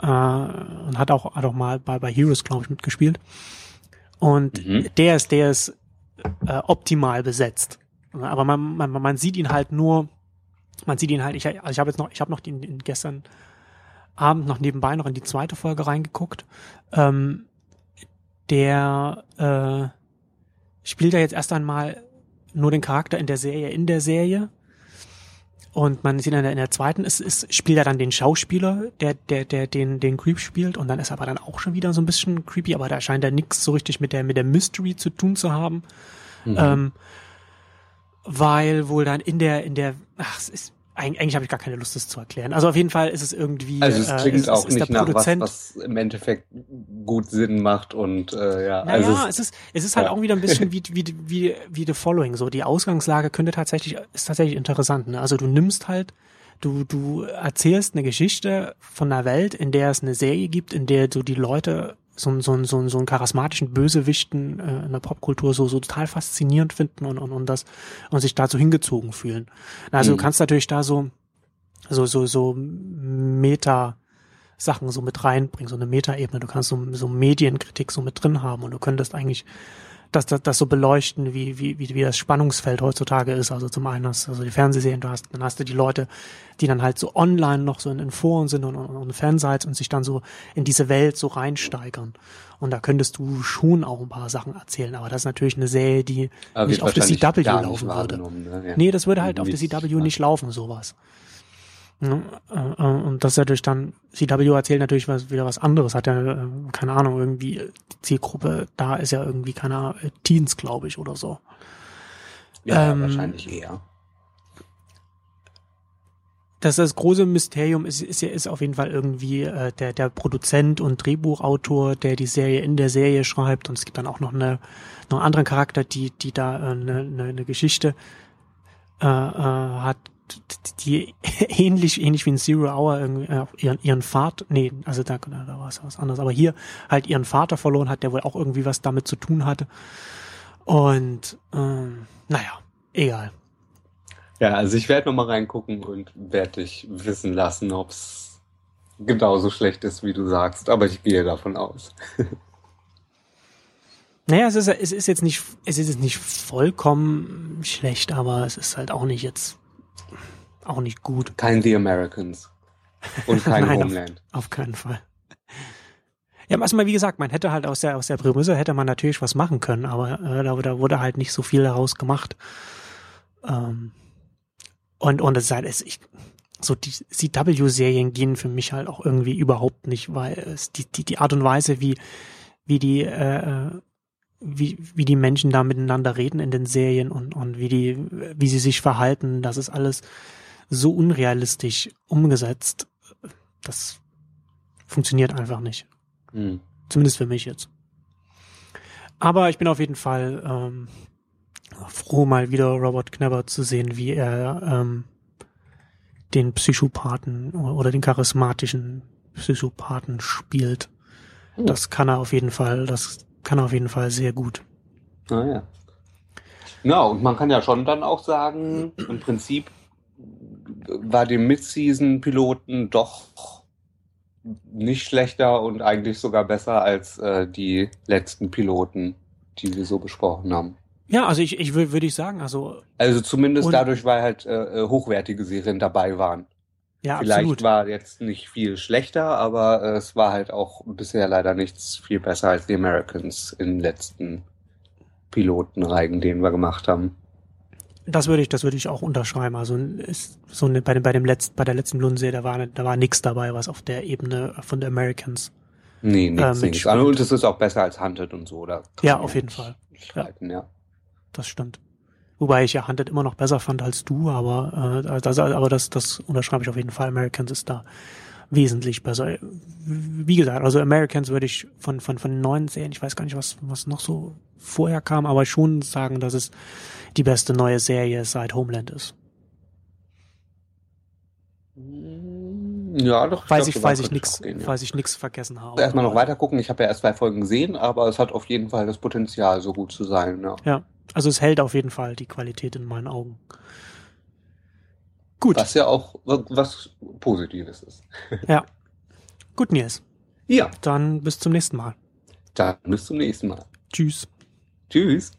äh, und hat auch, hat auch mal bei, bei Heroes, glaube ich, mitgespielt. Und mhm. der ist, der ist äh, optimal besetzt. Aber man, man, man sieht ihn halt nur, man sieht ihn halt, ich, also ich habe jetzt noch, ich habe noch den, den gestern Abend noch nebenbei noch in die zweite Folge reingeguckt. Ähm, der äh, spielt ja jetzt erst einmal nur den Charakter in der Serie in der Serie und man sieht in der, in der zweiten, ist, ist, spielt er dann den Schauspieler, der, der, der den, den Creep spielt. Und dann ist er aber dann auch schon wieder so ein bisschen creepy, aber da scheint er nichts so richtig mit der, mit der Mystery zu tun zu haben. Mhm. Ähm, weil wohl dann in der, in der, ach, es ist, eigentlich habe ich gar keine Lust, das zu erklären. Also auf jeden Fall ist es irgendwie. Also es äh, klingt äh, ist, auch ist nicht nach was, was im Endeffekt gut Sinn macht und äh, ja. Naja, also es, es ist es ist halt ja. auch wieder ein bisschen wie wie wie wie The Following. So die Ausgangslage könnte tatsächlich ist tatsächlich interessant. Ne? Also du nimmst halt du du erzählst eine Geschichte von einer Welt, in der es eine Serie gibt, in der du die Leute so, so, so, so einen charismatischen Bösewichten äh, in der Popkultur so, so total faszinierend finden und, und, und das und sich dazu hingezogen fühlen. Also mhm. du kannst natürlich da so so so so Meta Sachen so mit reinbringen, so eine Meta-Ebene. Du kannst so, so Medienkritik so mit drin haben und du könntest eigentlich das, das, das so beleuchten, wie, wie, wie, wie das Spannungsfeld heutzutage ist. Also zum einen hast du also die Fernsehserien, du hast, dann hast du die Leute, die dann halt so online noch so in, in Foren sind und, und, und Fansites und sich dann so in diese Welt so reinsteigern. Und da könntest du schon auch ein paar Sachen erzählen, aber das ist natürlich eine Serie, die aber nicht auf der CW laufen würde. Ne? Ja. Nee, das würde halt auf der CW nicht laufen, sowas. Ne? Äh, äh, und das ist natürlich dann, CW erzählt natürlich was, wieder was anderes, hat ja, äh, keine Ahnung, irgendwie, die Zielgruppe da ist ja irgendwie, keine Ahnung, Teens, glaube ich, oder so. Ja, ähm, wahrscheinlich eher. Das, das große Mysterium ist, ist, ist auf jeden Fall irgendwie äh, der, der Produzent und Drehbuchautor, der die Serie in der Serie schreibt. Und es gibt dann auch noch eine noch einen anderen Charakter, die, die da äh, eine, eine, eine Geschichte äh, äh, hat, die ähnlich, ähnlich wie in Zero Hour irgendwie, äh, ihren, ihren Vater, nee, also da, da war es was anderes, aber hier halt ihren Vater verloren hat, der wohl auch irgendwie was damit zu tun hatte. Und ähm, naja, egal. Ja, also ich werde nochmal reingucken und werde dich wissen lassen, ob es genauso schlecht ist, wie du sagst, aber ich gehe davon aus. Naja, es ist, es ist jetzt nicht, es ist jetzt nicht vollkommen schlecht, aber es ist halt auch nicht jetzt auch nicht gut. Kein The Americans. Und kein Nein, Homeland. Auf, auf, keinen Fall. Ja, also mal, wie gesagt, man hätte halt aus der, aus der Prämisse hätte man natürlich was machen können, aber äh, da, da wurde halt nicht so viel daraus gemacht. Ähm, und, und es ist halt, es, ich, so die CW-Serien gehen für mich halt auch irgendwie überhaupt nicht, weil es die, die, die Art und Weise, wie, wie die, äh, wie, wie die Menschen da miteinander reden in den Serien und, und wie die, wie sie sich verhalten, das ist alles, so unrealistisch umgesetzt. Das funktioniert einfach nicht. Mhm. Zumindest für mich jetzt. Aber ich bin auf jeden Fall ähm, froh, mal wieder Robert Knapper zu sehen, wie er ähm, den Psychopathen oder den charismatischen Psychopathen spielt. Oh. Das kann er auf jeden Fall, das kann er auf jeden Fall sehr gut. Ah ja. Ja, und man kann ja schon dann auch sagen, im Prinzip war dem Mid-Season-Piloten doch nicht schlechter und eigentlich sogar besser als äh, die letzten Piloten die wir so besprochen haben. Ja, also ich, ich würde ich sagen, also Also zumindest dadurch, weil halt äh, äh, hochwertige Serien dabei waren. ja, Vielleicht absolut. war jetzt nicht viel schlechter, aber äh, es war halt auch bisher leider nichts viel besser als die Americans in den letzten Pilotenreigen, den wir gemacht haben. Das würde ich, das würde ich auch unterschreiben. Also ist so eine, bei dem, bei dem letzten, bei der letzten Blundsee, da war, da war nichts dabei, was auf der Ebene von der Americans. Nee, nichts, Äh, nichts. mitspielt. Also, und es ist auch besser als Hunted und so. Kann Ja, auf jeden Fall. Streiten, ja. Das stimmt. Wobei ich ja Hunted immer noch besser fand als du, aber äh, das, aber das, das unterschreibe ich auf jeden Fall. Americans ist da wesentlich besser. Wie gesagt, also Americans würde ich von von von neuen Serien, ich weiß gar nicht, was was noch so vorher kam, aber schon sagen, dass es die beste neue Serie seit Homeland ist. Ja, doch. Weiß glaub, ich, weiß ich gehen, ja. weiß ich nix vergessen habe. Erstmal noch weiter gucken. Ich habe ja erst zwei Folgen gesehen, aber es hat auf jeden Fall das Potenzial, so gut zu sein. Ja. Ja, also es hält auf jeden Fall die Qualität in meinen Augen. Gut, Was ja auch was Positives ist. ja. Gut, Nils. Ja, Dann bis zum nächsten Mal. dann bis zum nächsten Mal. Tschüss. Tschüss.